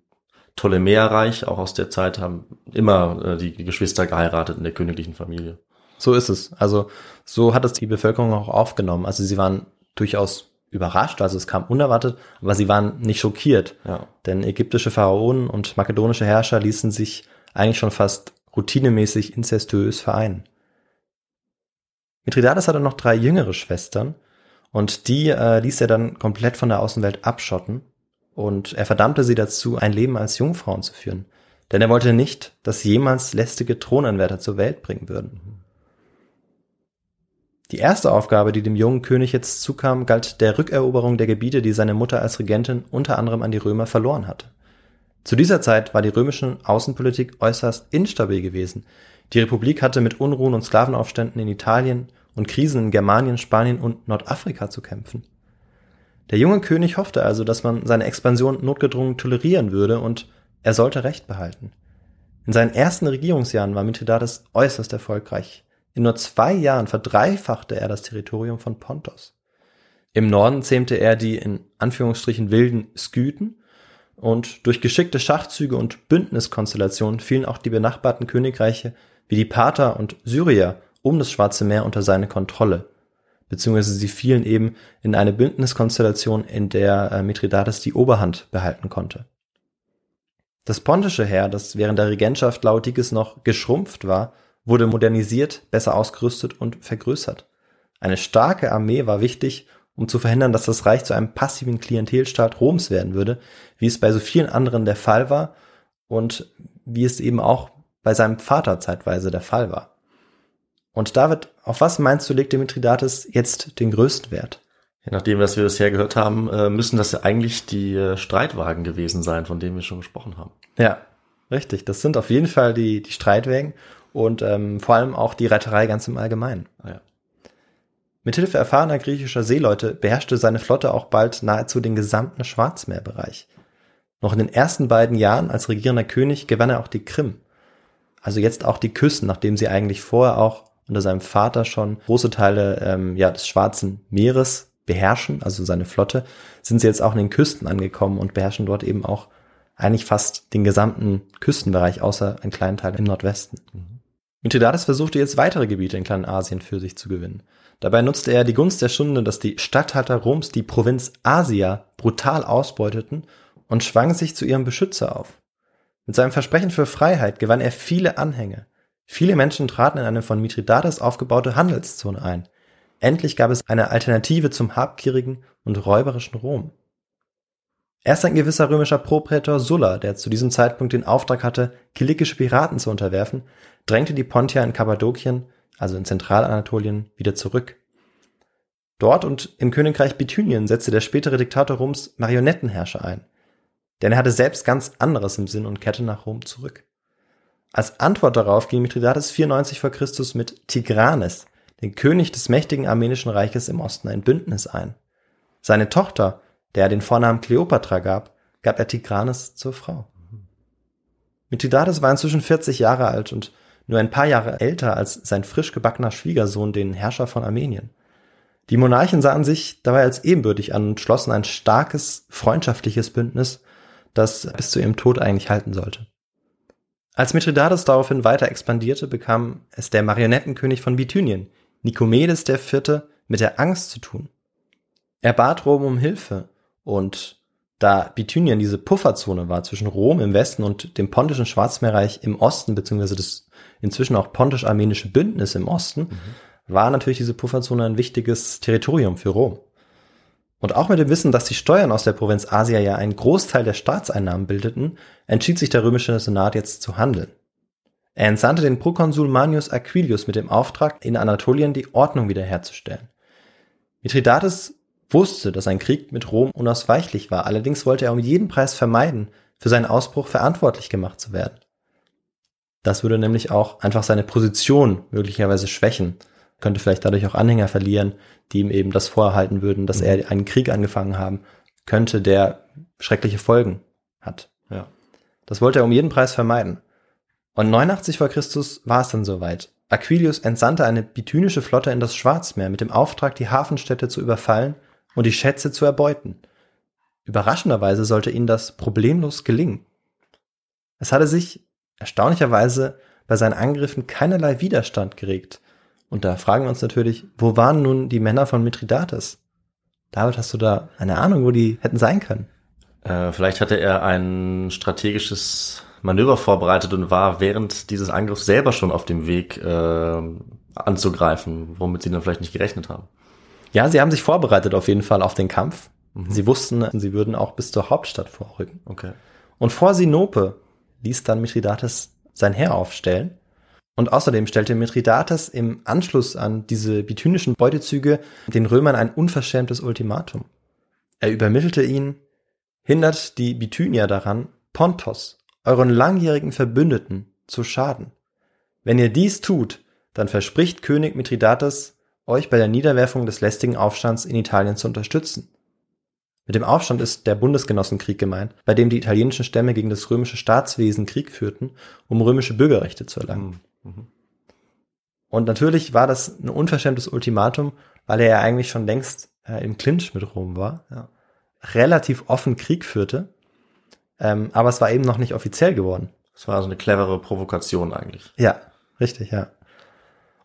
Ptolemäerreich, auch aus der Zeit, haben immer äh, die Geschwister geheiratet in der königlichen Familie. So ist es. Also so hat es die Bevölkerung auch aufgenommen. Also sie waren durchaus überrascht, also es kam unerwartet, aber sie waren nicht schockiert. Ja. Denn ägyptische Pharaonen und makedonische Herrscher ließen sich eigentlich schon fast routinemäßig inzestuös vereinen. Mithridates hatte noch drei jüngere Schwestern und die äh, ließ er dann komplett von der Außenwelt abschotten und er verdammte sie dazu, ein Leben als Jungfrauen zu führen. Denn er wollte nicht, dass jemals lästige Thronanwärter zur Welt bringen würden. Die erste Aufgabe, die dem jungen König jetzt zukam, galt der Rückeroberung der Gebiete, die seine Mutter als Regentin unter anderem an die Römer verloren hatte. Zu dieser Zeit war die römische Außenpolitik äußerst instabil gewesen. Die Republik hatte mit Unruhen und Sklavenaufständen in Italien und Krisen in Germanien, Spanien und Nordafrika zu kämpfen. Der junge König hoffte also, dass man seine Expansion notgedrungen tolerieren würde und er sollte Recht behalten. In seinen ersten Regierungsjahren war Mithridates äußerst erfolgreich. In nur zwei Jahren verdreifachte er das Territorium von Pontos. Im Norden zähmte er die in Anführungsstrichen wilden Skythen und durch geschickte Schachzüge und Bündniskonstellationen fielen auch die benachbarten Königreiche wie die Parther und Syrier um das Schwarze Meer unter seine Kontrolle, beziehungsweise sie fielen eben in eine Bündniskonstellation, in der äh, Mithridates die Oberhand behalten konnte. Das pontische Heer, das während der Regentschaft Laodikes noch geschrumpft war, wurde modernisiert, besser ausgerüstet und vergrößert. Eine starke Armee war wichtig, um zu verhindern, dass das Reich zu einem passiven Klientelstaat Roms werden würde, wie es bei so vielen anderen der Fall war und wie es eben auch bei seinem Vater zeitweise der Fall war. Und David, auf was meinst du, legte Mithridates jetzt den größten Wert? Je nachdem, was wir bisher gehört haben, äh, müssen das ja eigentlich die äh, Streitwagen gewesen sein, von denen wir schon gesprochen haben. Ja, richtig. Das sind auf jeden Fall die, die Streitwägen und ähm, vor allem auch die Reiterei ganz im Allgemeinen. Ah, ja. Mithilfe erfahrener griechischer Seeleute beherrschte seine Flotte auch bald nahezu den gesamten Schwarzmeerbereich. Noch in den ersten beiden Jahren als regierender König gewann er auch die Krim. Also jetzt auch die Küsten, nachdem sie eigentlich vorher auch unter seinem Vater schon große Teile ähm, ja, des Schwarzen Meeres beherrschen, also seine Flotte, sind sie jetzt auch in den Küsten angekommen und beherrschen dort eben auch eigentlich fast den gesamten Küstenbereich, außer einen kleinen Teil im Nordwesten. Mithridates versuchte jetzt weitere Gebiete in Kleinasien für sich zu gewinnen. Dabei nutzte er die Gunst der Stunde, dass die Statthalter Roms die Provinz Asia brutal ausbeuteten und schwang sich zu ihrem Beschützer auf. Mit seinem Versprechen für Freiheit gewann er viele Anhänger. Viele Menschen traten in eine von Mithridates aufgebaute Handelszone ein. Endlich gab es eine Alternative zum habgierigen und räuberischen Rom. Erst ein gewisser römischer Proprätor Sulla, der zu diesem Zeitpunkt den Auftrag hatte, kilikische Piraten zu unterwerfen, drängte die Pontier in Kappadokien, also in Zentralanatolien, wieder zurück. Dort und im Königreich Bithynien setzte der spätere Diktator Roms Marionettenherrscher ein. Denn er hatte selbst ganz anderes im Sinn und kehrte nach Rom zurück. Als Antwort darauf ging Mithridates 94 vor Christus mit Tigranes, den König des mächtigen armenischen Reiches im Osten, ein Bündnis ein. Seine Tochter, der er den Vornamen Kleopatra gab, gab er Tigranes zur Frau. Mithridates war inzwischen 40 Jahre alt und nur ein paar Jahre älter als sein frisch gebackener Schwiegersohn, den Herrscher von Armenien. Die Monarchen sahen sich dabei als ebenbürtig an und schlossen ein starkes, freundschaftliches Bündnis, das bis zu ihrem Tod eigentlich halten sollte. Als Mithridates daraufhin weiter expandierte, bekam es der Marionettenkönig von Bithynien, Nikomedes IV., mit der Angst zu tun. Er bat Rom um Hilfe und da Bithynien diese Pufferzone war zwischen Rom im Westen und dem pontischen Schwarzmeerreich im Osten, beziehungsweise das inzwischen auch pontisch-armenische Bündnis im Osten, mhm. war natürlich diese Pufferzone ein wichtiges Territorium für Rom. Und auch mit dem Wissen, dass die Steuern aus der Provinz Asia ja einen Großteil der Staatseinnahmen bildeten, entschied sich der römische Senat jetzt zu handeln. Er entsandte den Prokonsul Manius Aquilius mit dem Auftrag, in Anatolien die Ordnung wiederherzustellen. Mithridates wusste, dass ein Krieg mit Rom unausweichlich war, allerdings wollte er um jeden Preis vermeiden, für seinen Ausbruch verantwortlich gemacht zu werden. Das würde nämlich auch einfach seine Position möglicherweise schwächen, könnte vielleicht dadurch auch Anhänger verlieren, die ihm eben das vorhalten würden, dass mhm. er einen Krieg angefangen haben könnte, der schreckliche Folgen hat. Ja. Das wollte er um jeden Preis vermeiden. Und 89 vor Christus war es dann soweit. Aquilius entsandte eine bithynische Flotte in das Schwarzmeer mit dem Auftrag, die Hafenstädte zu überfallen und die Schätze zu erbeuten. Überraschenderweise sollte ihnen das problemlos gelingen. Es hatte sich erstaunlicherweise bei seinen Angriffen keinerlei Widerstand geregt. Und da fragen wir uns natürlich, wo waren nun die Männer von Mithridates? David, hast du da eine Ahnung, wo die hätten sein können? Äh, vielleicht hatte er ein strategisches Manöver vorbereitet und war während dieses Angriffs selber schon auf dem Weg äh, anzugreifen, womit sie dann vielleicht nicht gerechnet haben. Ja, sie haben sich vorbereitet auf jeden Fall auf den Kampf. Mhm. Sie wussten, sie würden auch bis zur Hauptstadt vorrücken. Okay. Und vor Sinope ließ dann Mithridates sein Heer aufstellen und außerdem stellte Mithridates im Anschluss an diese bithynischen Beutezüge den Römern ein unverschämtes Ultimatum. Er übermittelte ihnen, hindert die Bithynier daran, Pontos, euren langjährigen Verbündeten, zu schaden. Wenn ihr dies tut, dann verspricht König Mithridates, euch bei der Niederwerfung des lästigen Aufstands in Italien zu unterstützen. Mit dem Aufstand ist der Bundesgenossenkrieg gemeint, bei dem die italienischen Stämme gegen das römische Staatswesen Krieg führten, um römische Bürgerrechte zu erlangen. Mhm. Und natürlich war das ein unverschämtes Ultimatum, weil er ja eigentlich schon längst äh, im Clinch mit Rom war, ja. relativ offen Krieg führte, ähm, aber es war eben noch nicht offiziell geworden. Es war also eine clevere Provokation eigentlich. Ja, richtig, ja.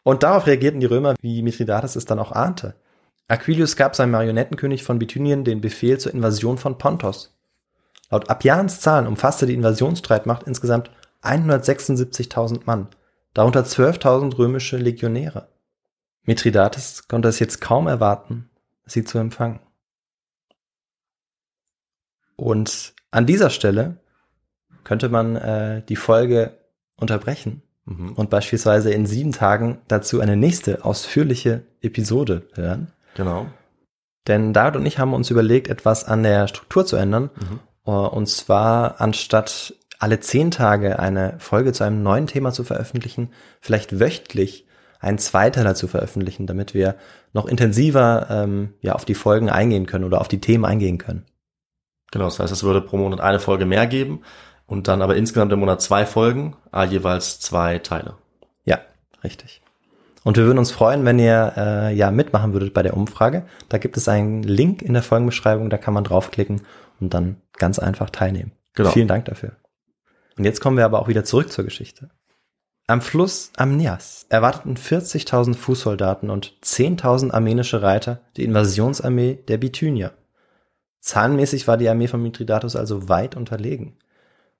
Und darauf reagierten die Römer, wie Mithridates es dann auch ahnte. Aquilius gab seinem Marionettenkönig von Bithynien den Befehl zur Invasion von Pontos. Laut Appians Zahlen umfasste die Invasionsstreitmacht insgesamt 176.000 Mann darunter 12.000 römische Legionäre. Mithridates konnte es jetzt kaum erwarten, sie zu empfangen. Und an dieser Stelle könnte man äh, die Folge unterbrechen mhm. und beispielsweise in sieben Tagen dazu eine nächste ausführliche Episode hören. Genau. Denn David und ich haben uns überlegt, etwas an der Struktur zu ändern. Mhm. Und zwar anstatt alle zehn Tage eine Folge zu einem neuen Thema zu veröffentlichen, vielleicht wöchentlich einen Zweiteiler zu veröffentlichen, damit wir noch intensiver ähm, ja, auf die Folgen eingehen können oder auf die Themen eingehen können. Genau, das heißt, es würde pro Monat eine Folge mehr geben und dann aber insgesamt im Monat zwei Folgen, jeweils zwei Teile. Ja, richtig. Und wir würden uns freuen, wenn ihr äh, ja mitmachen würdet bei der Umfrage. Da gibt es einen Link in der Folgenbeschreibung, da kann man draufklicken und dann ganz einfach teilnehmen. Genau. Vielen Dank dafür. Und jetzt kommen wir aber auch wieder zurück zur Geschichte. Am Fluss Amnias erwarteten 40.000 Fußsoldaten und 10.000 armenische Reiter die Invasionsarmee der Bithynier. Zahlenmäßig war die Armee von Mithridatus also weit unterlegen.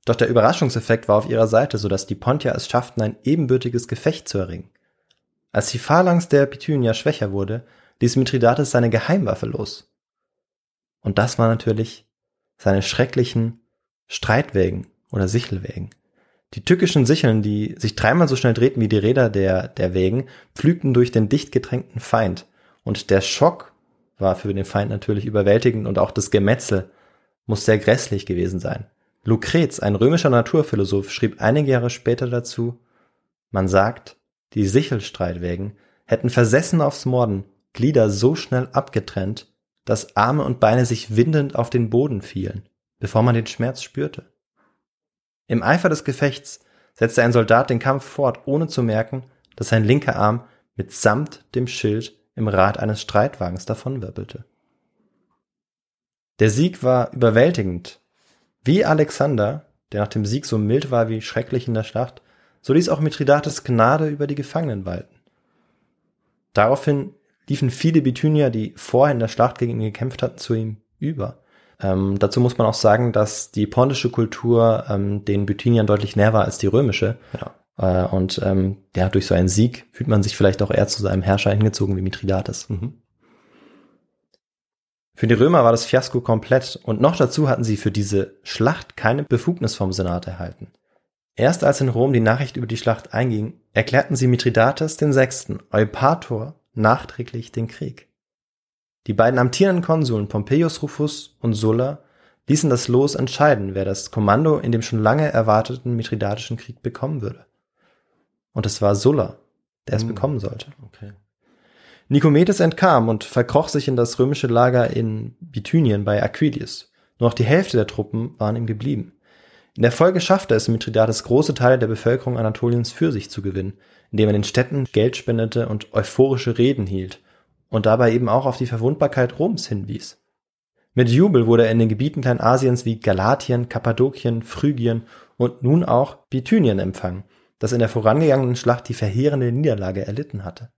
Doch der Überraschungseffekt war auf ihrer Seite, sodass die Pontier es schafften, ein ebenbürtiges Gefecht zu erringen. Als die Phalanx der Bithynier schwächer wurde, ließ Mithridates seine Geheimwaffe los. Und das war natürlich seine schrecklichen Streitwägen oder Sichelwägen. Die tückischen Sicheln, die sich dreimal so schnell drehten wie die Räder der, der Wägen, pflügten durch den dicht gedrängten Feind, und der Schock war für den Feind natürlich überwältigend und auch das Gemetzel muss sehr grässlich gewesen sein. Lucrez, ein römischer Naturphilosoph, schrieb einige Jahre später dazu, man sagt, die Sichelstreitwägen hätten versessen aufs Morden Glieder so schnell abgetrennt, dass Arme und Beine sich windend auf den Boden fielen, bevor man den Schmerz spürte. Im Eifer des Gefechts setzte ein Soldat den Kampf fort, ohne zu merken, dass sein linker Arm mitsamt dem Schild im Rad eines Streitwagens davonwirbelte. Der Sieg war überwältigend. Wie Alexander, der nach dem Sieg so mild war wie schrecklich in der Schlacht, so ließ auch Mithridates Gnade über die Gefangenen walten. Daraufhin liefen viele Bithynier, die vorher in der Schlacht gegen ihn gekämpft hatten, zu ihm über. Ähm, dazu muss man auch sagen, dass die pontische Kultur ähm, den Bithyniern deutlich näher war als die römische. Ja. Äh, und ähm, ja, durch so einen Sieg fühlt man sich vielleicht auch eher zu seinem Herrscher hingezogen wie Mithridates. Mhm. Für die Römer war das Fiasko komplett und noch dazu hatten sie für diese Schlacht keine Befugnis vom Senat erhalten. Erst als in Rom die Nachricht über die Schlacht einging, erklärten sie Mithridates den Sechsten, Eupator, nachträglich den Krieg. Die beiden amtierenden Konsuln Pompeius Rufus und Sulla ließen das Los entscheiden, wer das Kommando in dem schon lange erwarteten Mithridatischen Krieg bekommen würde. Und es war Sulla, der es hm. bekommen sollte. Okay. Nikomedes entkam und verkroch sich in das römische Lager in Bithynien bei Aquilius. Nur noch die Hälfte der Truppen waren ihm geblieben. In der Folge schaffte es Mithridates große Teile der Bevölkerung Anatoliens für sich zu gewinnen, indem er den Städten Geld spendete und euphorische Reden hielt und dabei eben auch auf die Verwundbarkeit Roms hinwies. Mit Jubel wurde er in den Gebieten Kleinasiens wie Galatien, Kappadokien, Phrygien und nun auch Bithynien empfangen, das in der vorangegangenen Schlacht die verheerende Niederlage erlitten hatte.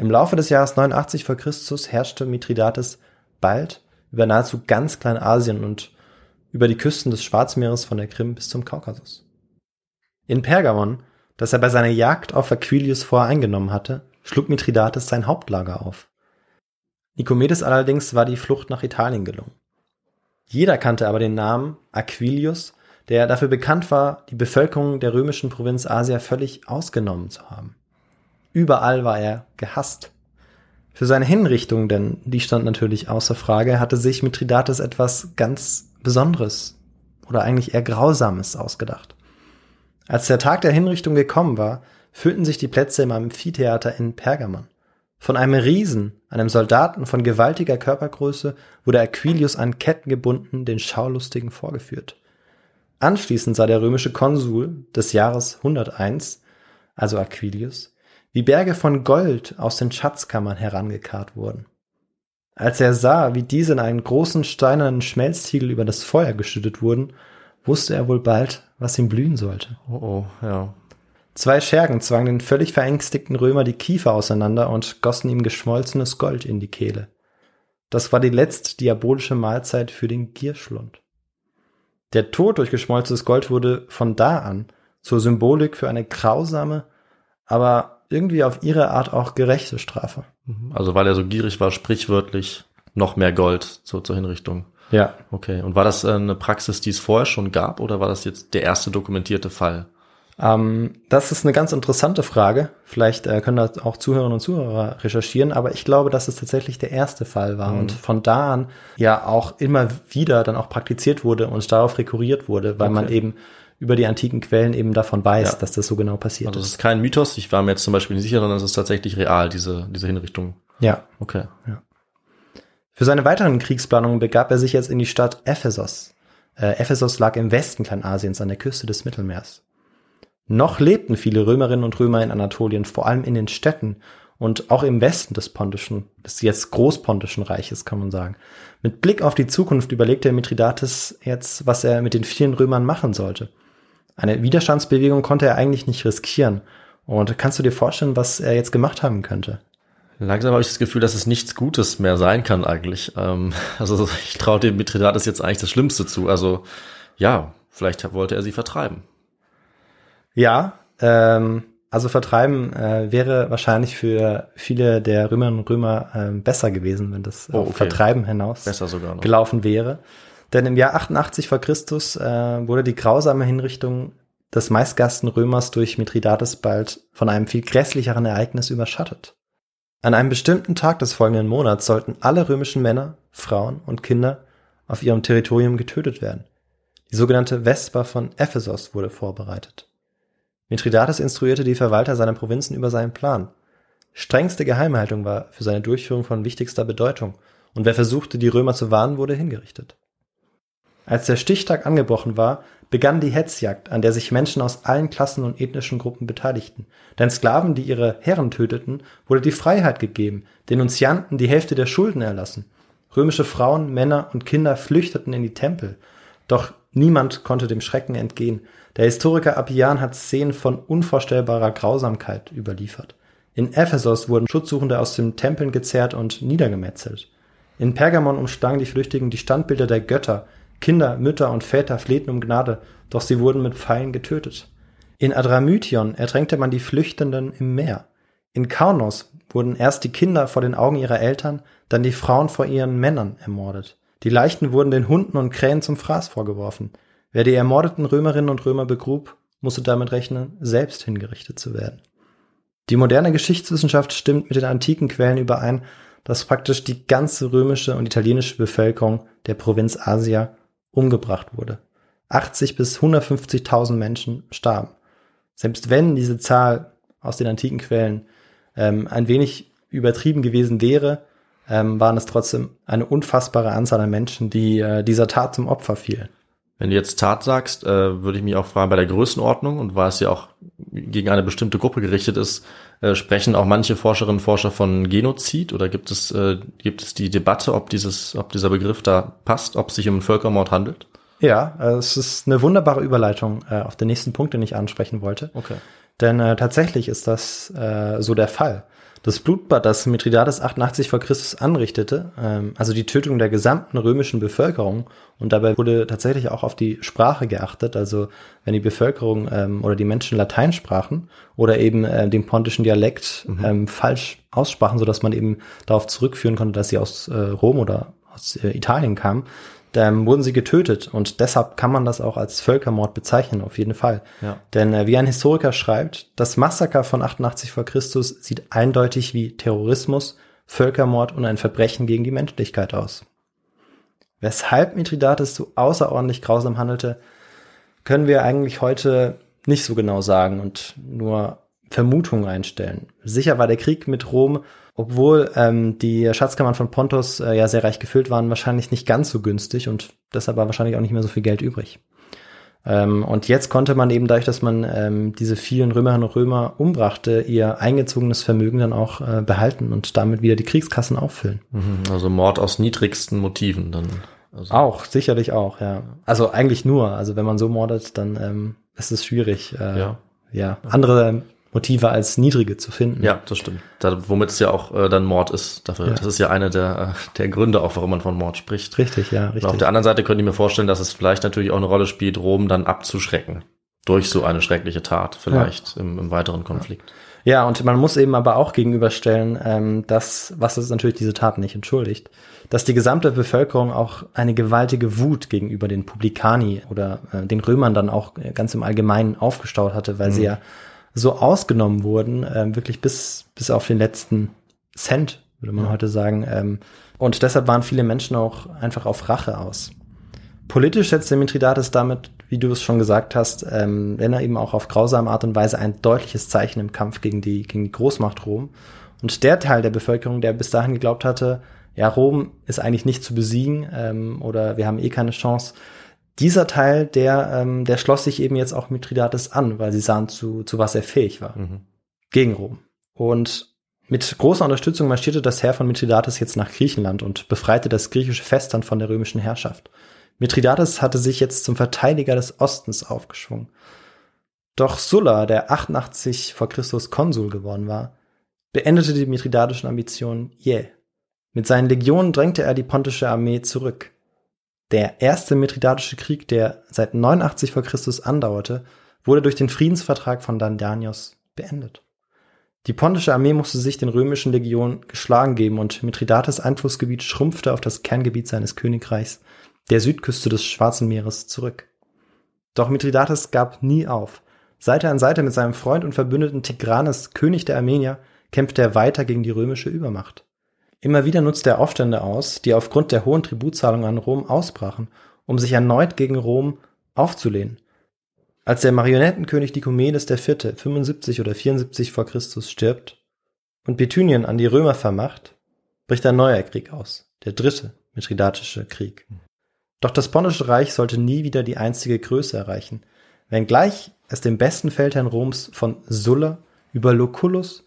Im Laufe des Jahres 89 vor Christus herrschte Mithridates bald über nahezu ganz Kleinasien und über die Küsten des Schwarzmeeres von der Krim bis zum Kaukasus. In Pergamon das er bei seiner Jagd auf Aquilius voreingenommen hatte, schlug Mithridates sein Hauptlager auf. Nikomedes allerdings war die Flucht nach Italien gelungen. Jeder kannte aber den Namen Aquilius, der dafür bekannt war, die Bevölkerung der römischen Provinz Asia völlig ausgenommen zu haben. Überall war er gehasst. Für seine Hinrichtung, denn die stand natürlich außer Frage, hatte sich Mithridates etwas ganz Besonderes oder eigentlich eher Grausames ausgedacht. Als der Tag der Hinrichtung gekommen war, füllten sich die Plätze im Amphitheater in Pergamon. Von einem Riesen, einem Soldaten von gewaltiger Körpergröße, wurde Aquilius an Ketten gebunden den Schaulustigen vorgeführt. Anschließend sah der römische Konsul des Jahres 101, also Aquilius, wie Berge von Gold aus den Schatzkammern herangekarrt wurden. Als er sah, wie diese in einen großen steinernen Schmelztiegel über das Feuer geschüttet wurden, wusste er wohl bald, was ihm blühen sollte. Oh, oh, ja. Zwei Schergen zwangen den völlig verängstigten Römer die Kiefer auseinander und gossen ihm geschmolzenes Gold in die Kehle. Das war die letzte diabolische Mahlzeit für den Gierschlund. Der Tod durch geschmolzenes Gold wurde von da an zur Symbolik für eine grausame, aber irgendwie auf ihre Art auch gerechte Strafe. Mhm. Also weil er so gierig war, sprichwörtlich noch mehr Gold zur, zur Hinrichtung. Ja. Okay. Und war das äh, eine Praxis, die es vorher schon gab, oder war das jetzt der erste dokumentierte Fall? Ähm, das ist eine ganz interessante Frage. Vielleicht äh, können da auch Zuhörerinnen und Zuhörer recherchieren, aber ich glaube, dass es tatsächlich der erste Fall war mhm. und von da an ja auch immer wieder dann auch praktiziert wurde und darauf rekurriert wurde, weil okay. man eben über die antiken Quellen eben davon weiß, ja. dass das so genau passiert also ist. Also es ist kein Mythos. Ich war mir jetzt zum Beispiel nicht sicher, sondern es ist tatsächlich real, diese, diese Hinrichtung. Ja. Okay. Ja. Für seine weiteren Kriegsplanungen begab er sich jetzt in die Stadt Ephesos. Äh, Ephesos lag im Westen Kleinasiens an der Küste des Mittelmeers. Noch lebten viele Römerinnen und Römer in Anatolien, vor allem in den Städten und auch im Westen des pontischen, des jetzt großpontischen Reiches, kann man sagen. Mit Blick auf die Zukunft überlegte Mithridates jetzt, was er mit den vielen Römern machen sollte. Eine Widerstandsbewegung konnte er eigentlich nicht riskieren. Und kannst du dir vorstellen, was er jetzt gemacht haben könnte? Langsam habe ich das Gefühl, dass es nichts Gutes mehr sein kann eigentlich. Ähm, <laughs> also ich traue dem Mithridates jetzt eigentlich das Schlimmste zu. Also ja, vielleicht wollte er sie vertreiben. Ja, ähm, also vertreiben äh, wäre wahrscheinlich für viele der Römerinnen und Römer äh, besser gewesen, wenn das oh, okay. Vertreiben hinaus besser sogar noch. gelaufen wäre. Denn im Jahr 88 vor Christus äh, wurde die grausame Hinrichtung des meistgasten Römers durch Mithridates bald von einem viel grässlicheren Ereignis überschattet. An einem bestimmten Tag des folgenden Monats sollten alle römischen Männer, Frauen und Kinder auf ihrem Territorium getötet werden. Die sogenannte Vesper von Ephesos wurde vorbereitet. Mithridates instruierte die Verwalter seiner Provinzen über seinen Plan. Strengste Geheimhaltung war für seine Durchführung von wichtigster Bedeutung, und wer versuchte, die Römer zu warnen, wurde hingerichtet. Als der Stichtag angebrochen war, begann die Hetzjagd, an der sich Menschen aus allen Klassen und ethnischen Gruppen beteiligten. Denn Sklaven, die ihre Herren töteten, wurde die Freiheit gegeben, Denunzianten die Hälfte der Schulden erlassen. Römische Frauen, Männer und Kinder flüchteten in die Tempel. Doch niemand konnte dem Schrecken entgehen. Der Historiker Appian hat Szenen von unvorstellbarer Grausamkeit überliefert. In Ephesos wurden Schutzsuchende aus den Tempeln gezerrt und niedergemetzelt. In Pergamon umschlangen die Flüchtigen die Standbilder der Götter, Kinder, Mütter und Väter flehten um Gnade, doch sie wurden mit Pfeilen getötet. In Adramytion ertränkte man die Flüchtenden im Meer. In Kaunos wurden erst die Kinder vor den Augen ihrer Eltern, dann die Frauen vor ihren Männern ermordet. Die Leichen wurden den Hunden und Krähen zum Fraß vorgeworfen. Wer die ermordeten Römerinnen und Römer begrub, musste damit rechnen, selbst hingerichtet zu werden. Die moderne Geschichtswissenschaft stimmt mit den antiken Quellen überein, dass praktisch die ganze römische und italienische Bevölkerung der Provinz Asia umgebracht wurde. 80 bis 150.000 Menschen starben. Selbst wenn diese Zahl aus den antiken Quellen ähm, ein wenig übertrieben gewesen wäre, ähm, waren es trotzdem eine unfassbare Anzahl an Menschen, die äh, dieser Tat zum Opfer fielen. Wenn du jetzt Tat sagst, äh, würde ich mich auch fragen, bei der Größenordnung und weil es ja auch gegen eine bestimmte Gruppe gerichtet ist, äh, sprechen auch manche Forscherinnen und Forscher von Genozid oder gibt es, äh, gibt es die Debatte, ob dieses, ob dieser Begriff da passt, ob es sich um einen Völkermord handelt? Ja, äh, es ist eine wunderbare Überleitung äh, auf den nächsten Punkt, den ich ansprechen wollte. Okay. Denn äh, tatsächlich ist das äh, so der Fall. Das Blutbad, das Mithridates 88 vor Christus anrichtete, ähm, also die Tötung der gesamten römischen Bevölkerung, und dabei wurde tatsächlich auch auf die Sprache geachtet, also wenn die Bevölkerung ähm, oder die Menschen Latein sprachen oder eben äh, den pontischen Dialekt mhm. ähm, falsch aussprachen, so dass man eben darauf zurückführen konnte, dass sie aus äh, Rom oder aus äh, Italien kamen, dann wurden sie getötet und deshalb kann man das auch als Völkermord bezeichnen, auf jeden Fall. Ja. Denn äh, wie ein Historiker schreibt, das Massaker von 88 vor Christus sieht eindeutig wie Terrorismus, Völkermord und ein Verbrechen gegen die Menschlichkeit aus. Weshalb Mithridates so außerordentlich grausam handelte, können wir eigentlich heute nicht so genau sagen und nur Vermutungen einstellen. Sicher war der Krieg mit Rom obwohl ähm, die Schatzkammern von Pontos äh, ja sehr reich gefüllt waren, wahrscheinlich nicht ganz so günstig und deshalb war wahrscheinlich auch nicht mehr so viel Geld übrig. Ähm, und jetzt konnte man eben dadurch, dass man ähm, diese vielen Römerinnen und Römer umbrachte, ihr eingezogenes Vermögen dann auch äh, behalten und damit wieder die Kriegskassen auffüllen. Mhm, also Mord aus niedrigsten Motiven dann. Also. Auch, sicherlich auch, ja. Also eigentlich nur. Also wenn man so mordet, dann ähm, ist es schwierig. Äh, ja. ja. Andere Motive als niedrige zu finden. Ja, das stimmt. Da, womit es ja auch äh, dann Mord ist. Dafür, ja. Das ist ja eine der, äh, der Gründe auch, warum man von Mord spricht. Richtig, ja, richtig. Und auf der anderen Seite könnte ich mir vorstellen, dass es vielleicht natürlich auch eine Rolle spielt, Rom dann abzuschrecken. Durch so eine schreckliche Tat, vielleicht ja. im, im weiteren Konflikt. Ja, und man muss eben aber auch gegenüberstellen, ähm, dass, was es natürlich diese Tat nicht entschuldigt, dass die gesamte Bevölkerung auch eine gewaltige Wut gegenüber den Publikani oder äh, den Römern dann auch ganz im Allgemeinen aufgestaut hatte, weil mhm. sie ja so ausgenommen wurden, ähm, wirklich bis, bis auf den letzten Cent, würde man ja. heute sagen. Ähm, und deshalb waren viele Menschen auch einfach auf Rache aus. Politisch setzte Mithridates damit, wie du es schon gesagt hast, ähm, wenn er eben auch auf grausame Art und Weise ein deutliches Zeichen im Kampf gegen die, gegen die Großmacht Rom. Und der Teil der Bevölkerung, der bis dahin geglaubt hatte, ja, Rom ist eigentlich nicht zu besiegen ähm, oder wir haben eh keine Chance, dieser Teil, der, ähm, der schloss sich eben jetzt auch Mithridates an, weil sie sahen, zu, zu was er fähig war. Mhm. Gegen Rom. Und mit großer Unterstützung marschierte das Heer von Mithridates jetzt nach Griechenland und befreite das griechische Festland von der römischen Herrschaft. Mithridates hatte sich jetzt zum Verteidiger des Ostens aufgeschwungen. Doch Sulla, der 88 vor Christus Konsul geworden war, beendete die mithridatischen Ambitionen jäh. Mit seinen Legionen drängte er die pontische Armee zurück. Der erste Mithridatische Krieg, der seit 89 vor Christus andauerte, wurde durch den Friedensvertrag von Dandanios beendet. Die pontische Armee musste sich den römischen Legionen geschlagen geben und Mithridates Einflussgebiet schrumpfte auf das Kerngebiet seines Königreichs, der Südküste des Schwarzen Meeres, zurück. Doch Mithridates gab nie auf. Seite an Seite mit seinem Freund und Verbündeten Tigranes, König der Armenier, kämpfte er weiter gegen die römische Übermacht. Immer wieder nutzte er Aufstände aus, die aufgrund der hohen Tributzahlungen an Rom ausbrachen, um sich erneut gegen Rom aufzulehnen. Als der Marionettenkönig Dikomedes IV. 75 oder 74 vor Christus stirbt und Bithynien an die Römer vermacht, bricht ein neuer Krieg aus, der dritte Mithridatische Krieg. Doch das Pontische Reich sollte nie wieder die einstige Größe erreichen, wenngleich es dem besten Feldherrn Roms von Sulla über Lucullus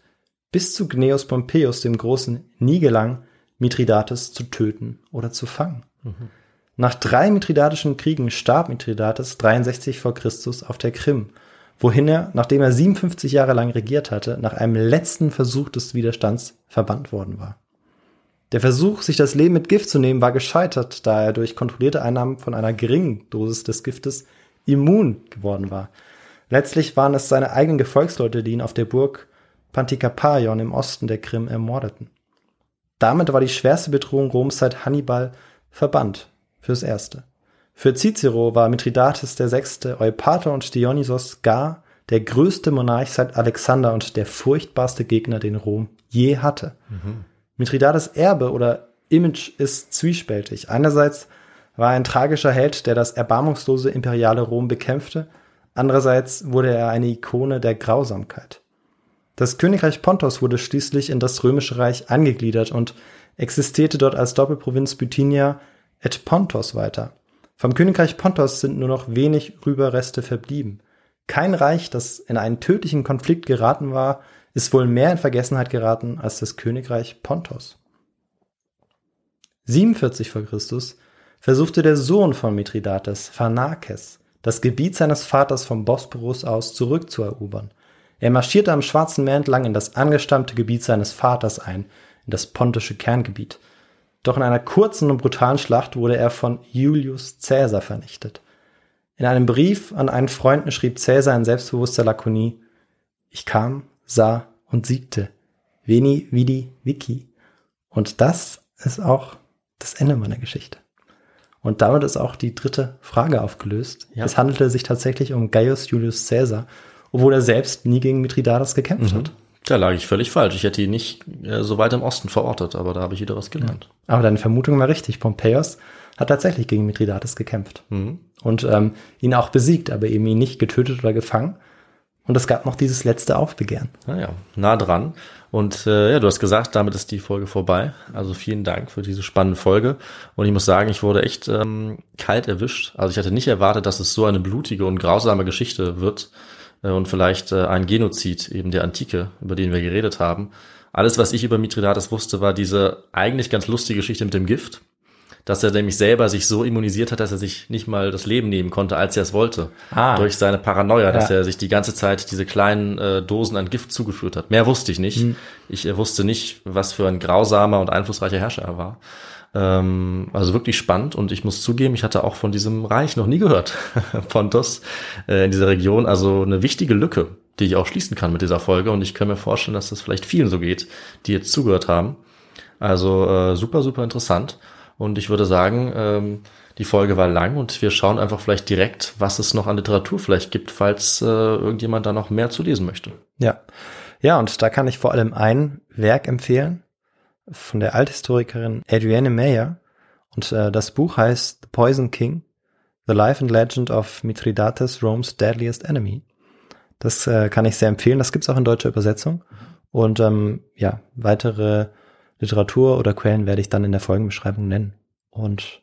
bis zu Gnaeus Pompeius dem Großen nie gelang, Mithridates zu töten oder zu fangen. Mhm. Nach drei mithridatischen Kriegen starb Mithridates 63 vor Christus auf der Krim, wohin er, nachdem er 57 Jahre lang regiert hatte, nach einem letzten Versuch des Widerstands verbannt worden war. Der Versuch, sich das Leben mit Gift zu nehmen, war gescheitert, da er durch kontrollierte Einnahmen von einer geringen Dosis des Giftes immun geworden war. Letztlich waren es seine eigenen Gefolgsleute, die ihn auf der Burg Pantikapäon im Osten der Krim ermordeten. Damit war die schwerste Bedrohung Roms seit Hannibal verbannt, fürs Erste. Für Cicero war Mithridates VI., Eupator und Dionysos gar der größte Monarch seit Alexander und der furchtbarste Gegner, den Rom je hatte. Mhm. Mithridates Erbe oder Image ist zwiespältig. Einerseits war er ein tragischer Held, der das erbarmungslose imperiale Rom bekämpfte, andererseits wurde er eine Ikone der Grausamkeit. Das Königreich Pontos wurde schließlich in das Römische Reich angegliedert und existierte dort als Doppelprovinz Bithynia et Pontos weiter. Vom Königreich Pontos sind nur noch wenig Rüberreste verblieben. Kein Reich, das in einen tödlichen Konflikt geraten war, ist wohl mehr in Vergessenheit geraten als das Königreich Pontos. 47 vor Christus versuchte der Sohn von Mithridates, Pharnakes, das Gebiet seines Vaters vom Bosporus aus zurückzuerobern. Er marschierte am Schwarzen Meer entlang in das angestammte Gebiet seines Vaters ein, in das pontische Kerngebiet. Doch in einer kurzen und brutalen Schlacht wurde er von Julius Caesar vernichtet. In einem Brief an einen Freund schrieb Caesar in selbstbewusster Lakonie, ich kam, sah und siegte. Veni, vidi, vici. Und das ist auch das Ende meiner Geschichte. Und damit ist auch die dritte Frage aufgelöst. Ja. Es handelte sich tatsächlich um Gaius Julius Caesar, obwohl er selbst nie gegen Mithridates gekämpft mhm. hat. Da lag ich völlig falsch. Ich hätte ihn nicht äh, so weit im Osten verortet, aber da habe ich wieder was gelernt. Ja. Aber deine Vermutung war richtig. Pompeius hat tatsächlich gegen Mithridates gekämpft mhm. und ähm, ihn auch besiegt, aber eben ihn nicht getötet oder gefangen, und es gab noch dieses letzte Aufbegehren. Naja, nah dran. Und äh, ja, du hast gesagt, damit ist die Folge vorbei. Also vielen Dank für diese spannende Folge. Und ich muss sagen, ich wurde echt ähm, kalt erwischt. Also ich hatte nicht erwartet, dass es so eine blutige und grausame Geschichte wird. Äh, und vielleicht äh, ein Genozid eben der Antike, über den wir geredet haben. Alles, was ich über Mithridates wusste, war diese eigentlich ganz lustige Geschichte mit dem Gift dass er nämlich selber sich so immunisiert hat, dass er sich nicht mal das Leben nehmen konnte, als er es wollte. Ah. Durch seine Paranoia, dass ja. er sich die ganze Zeit diese kleinen äh, Dosen an Gift zugeführt hat. Mehr wusste ich nicht. Hm. Ich äh, wusste nicht, was für ein grausamer und einflussreicher Herrscher er war. Ähm, also wirklich spannend und ich muss zugeben, ich hatte auch von diesem Reich noch nie gehört. <laughs> Pontos äh, in dieser Region. Also eine wichtige Lücke, die ich auch schließen kann mit dieser Folge und ich kann mir vorstellen, dass das vielleicht vielen so geht, die jetzt zugehört haben. Also äh, super, super interessant. Und ich würde sagen, ähm, die Folge war lang und wir schauen einfach vielleicht direkt, was es noch an Literatur vielleicht gibt, falls äh, irgendjemand da noch mehr zu lesen möchte. Ja. Ja, und da kann ich vor allem ein Werk empfehlen von der Althistorikerin Adrienne Mayer. Und äh, das Buch heißt The Poison King, The Life and Legend of Mithridates, Rome's Deadliest Enemy. Das äh, kann ich sehr empfehlen. Das gibt's auch in deutscher Übersetzung. Und ähm, ja, weitere Literatur oder Quellen werde ich dann in der Folgenbeschreibung nennen. Und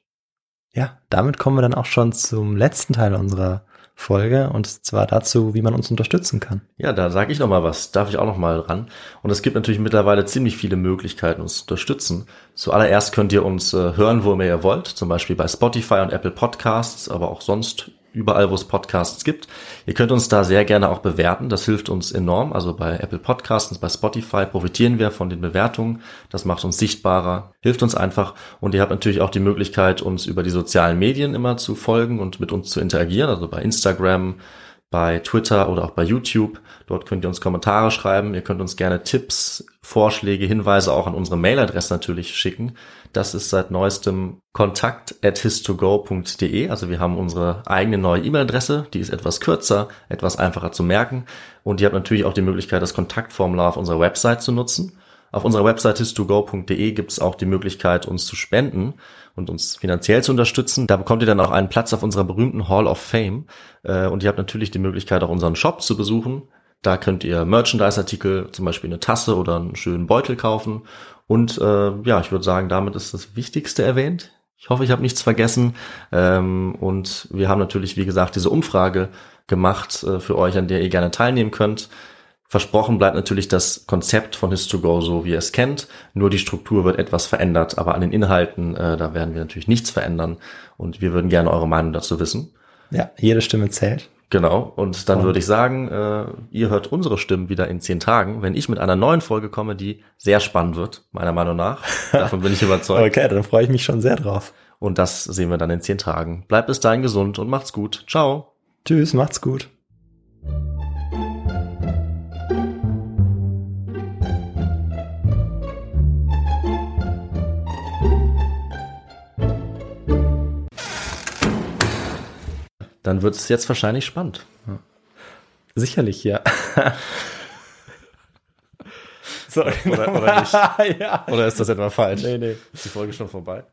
ja, damit kommen wir dann auch schon zum letzten Teil unserer Folge und zwar dazu, wie man uns unterstützen kann. Ja, da sage ich noch mal was, darf ich auch noch mal ran. Und es gibt natürlich mittlerweile ziemlich viele Möglichkeiten, uns zu unterstützen. Zuallererst könnt ihr uns äh, hören, wo immer ihr wollt, zum Beispiel bei Spotify und Apple Podcasts, aber auch sonst überall, wo es Podcasts gibt. Ihr könnt uns da sehr gerne auch bewerten. Das hilft uns enorm. Also bei Apple Podcasts, bei Spotify profitieren wir von den Bewertungen. Das macht uns sichtbarer, hilft uns einfach. Und ihr habt natürlich auch die Möglichkeit, uns über die sozialen Medien immer zu folgen und mit uns zu interagieren. Also bei Instagram, bei Twitter oder auch bei YouTube. Dort könnt ihr uns Kommentare schreiben. Ihr könnt uns gerne Tipps, Vorschläge, Hinweise auch an unsere Mailadresse natürlich schicken. Das ist seit neuestem kontakt at his2go.de. Also wir haben unsere eigene neue E-Mail-Adresse. Die ist etwas kürzer, etwas einfacher zu merken. Und ihr habt natürlich auch die Möglichkeit, das Kontaktformular auf unserer Website zu nutzen. Auf unserer Website his2go.de gibt es auch die Möglichkeit, uns zu spenden und uns finanziell zu unterstützen. Da bekommt ihr dann auch einen Platz auf unserer berühmten Hall of Fame. Äh, und ihr habt natürlich die Möglichkeit, auch unseren Shop zu besuchen. Da könnt ihr Merchandise-Artikel, zum Beispiel eine Tasse oder einen schönen Beutel kaufen. Und äh, ja, ich würde sagen, damit ist das Wichtigste erwähnt. Ich hoffe, ich habe nichts vergessen. Ähm, und wir haben natürlich, wie gesagt, diese Umfrage gemacht äh, für euch, an der ihr gerne teilnehmen könnt. Versprochen bleibt natürlich das Konzept von His2Go so, wie ihr es kennt. Nur die Struktur wird etwas verändert, aber an den Inhalten, äh, da werden wir natürlich nichts verändern. Und wir würden gerne eure Meinung dazu wissen. Ja, jede Stimme zählt. Genau, und dann und. würde ich sagen, äh, ihr hört unsere Stimmen wieder in zehn Tagen, wenn ich mit einer neuen Folge komme, die sehr spannend wird, meiner Meinung nach. <laughs> Davon bin ich überzeugt. okay, dann freue ich mich schon sehr drauf. Und das sehen wir dann in zehn Tagen. Bleibt bis dahin gesund und macht's gut. Ciao. Tschüss, macht's gut. Dann wird es jetzt wahrscheinlich spannend. Ja. Sicherlich, ja. <laughs> Sorry, oder, oder nicht? <laughs> ja. Oder ist das etwa falsch? Nee, nee. Ist die Folge schon vorbei?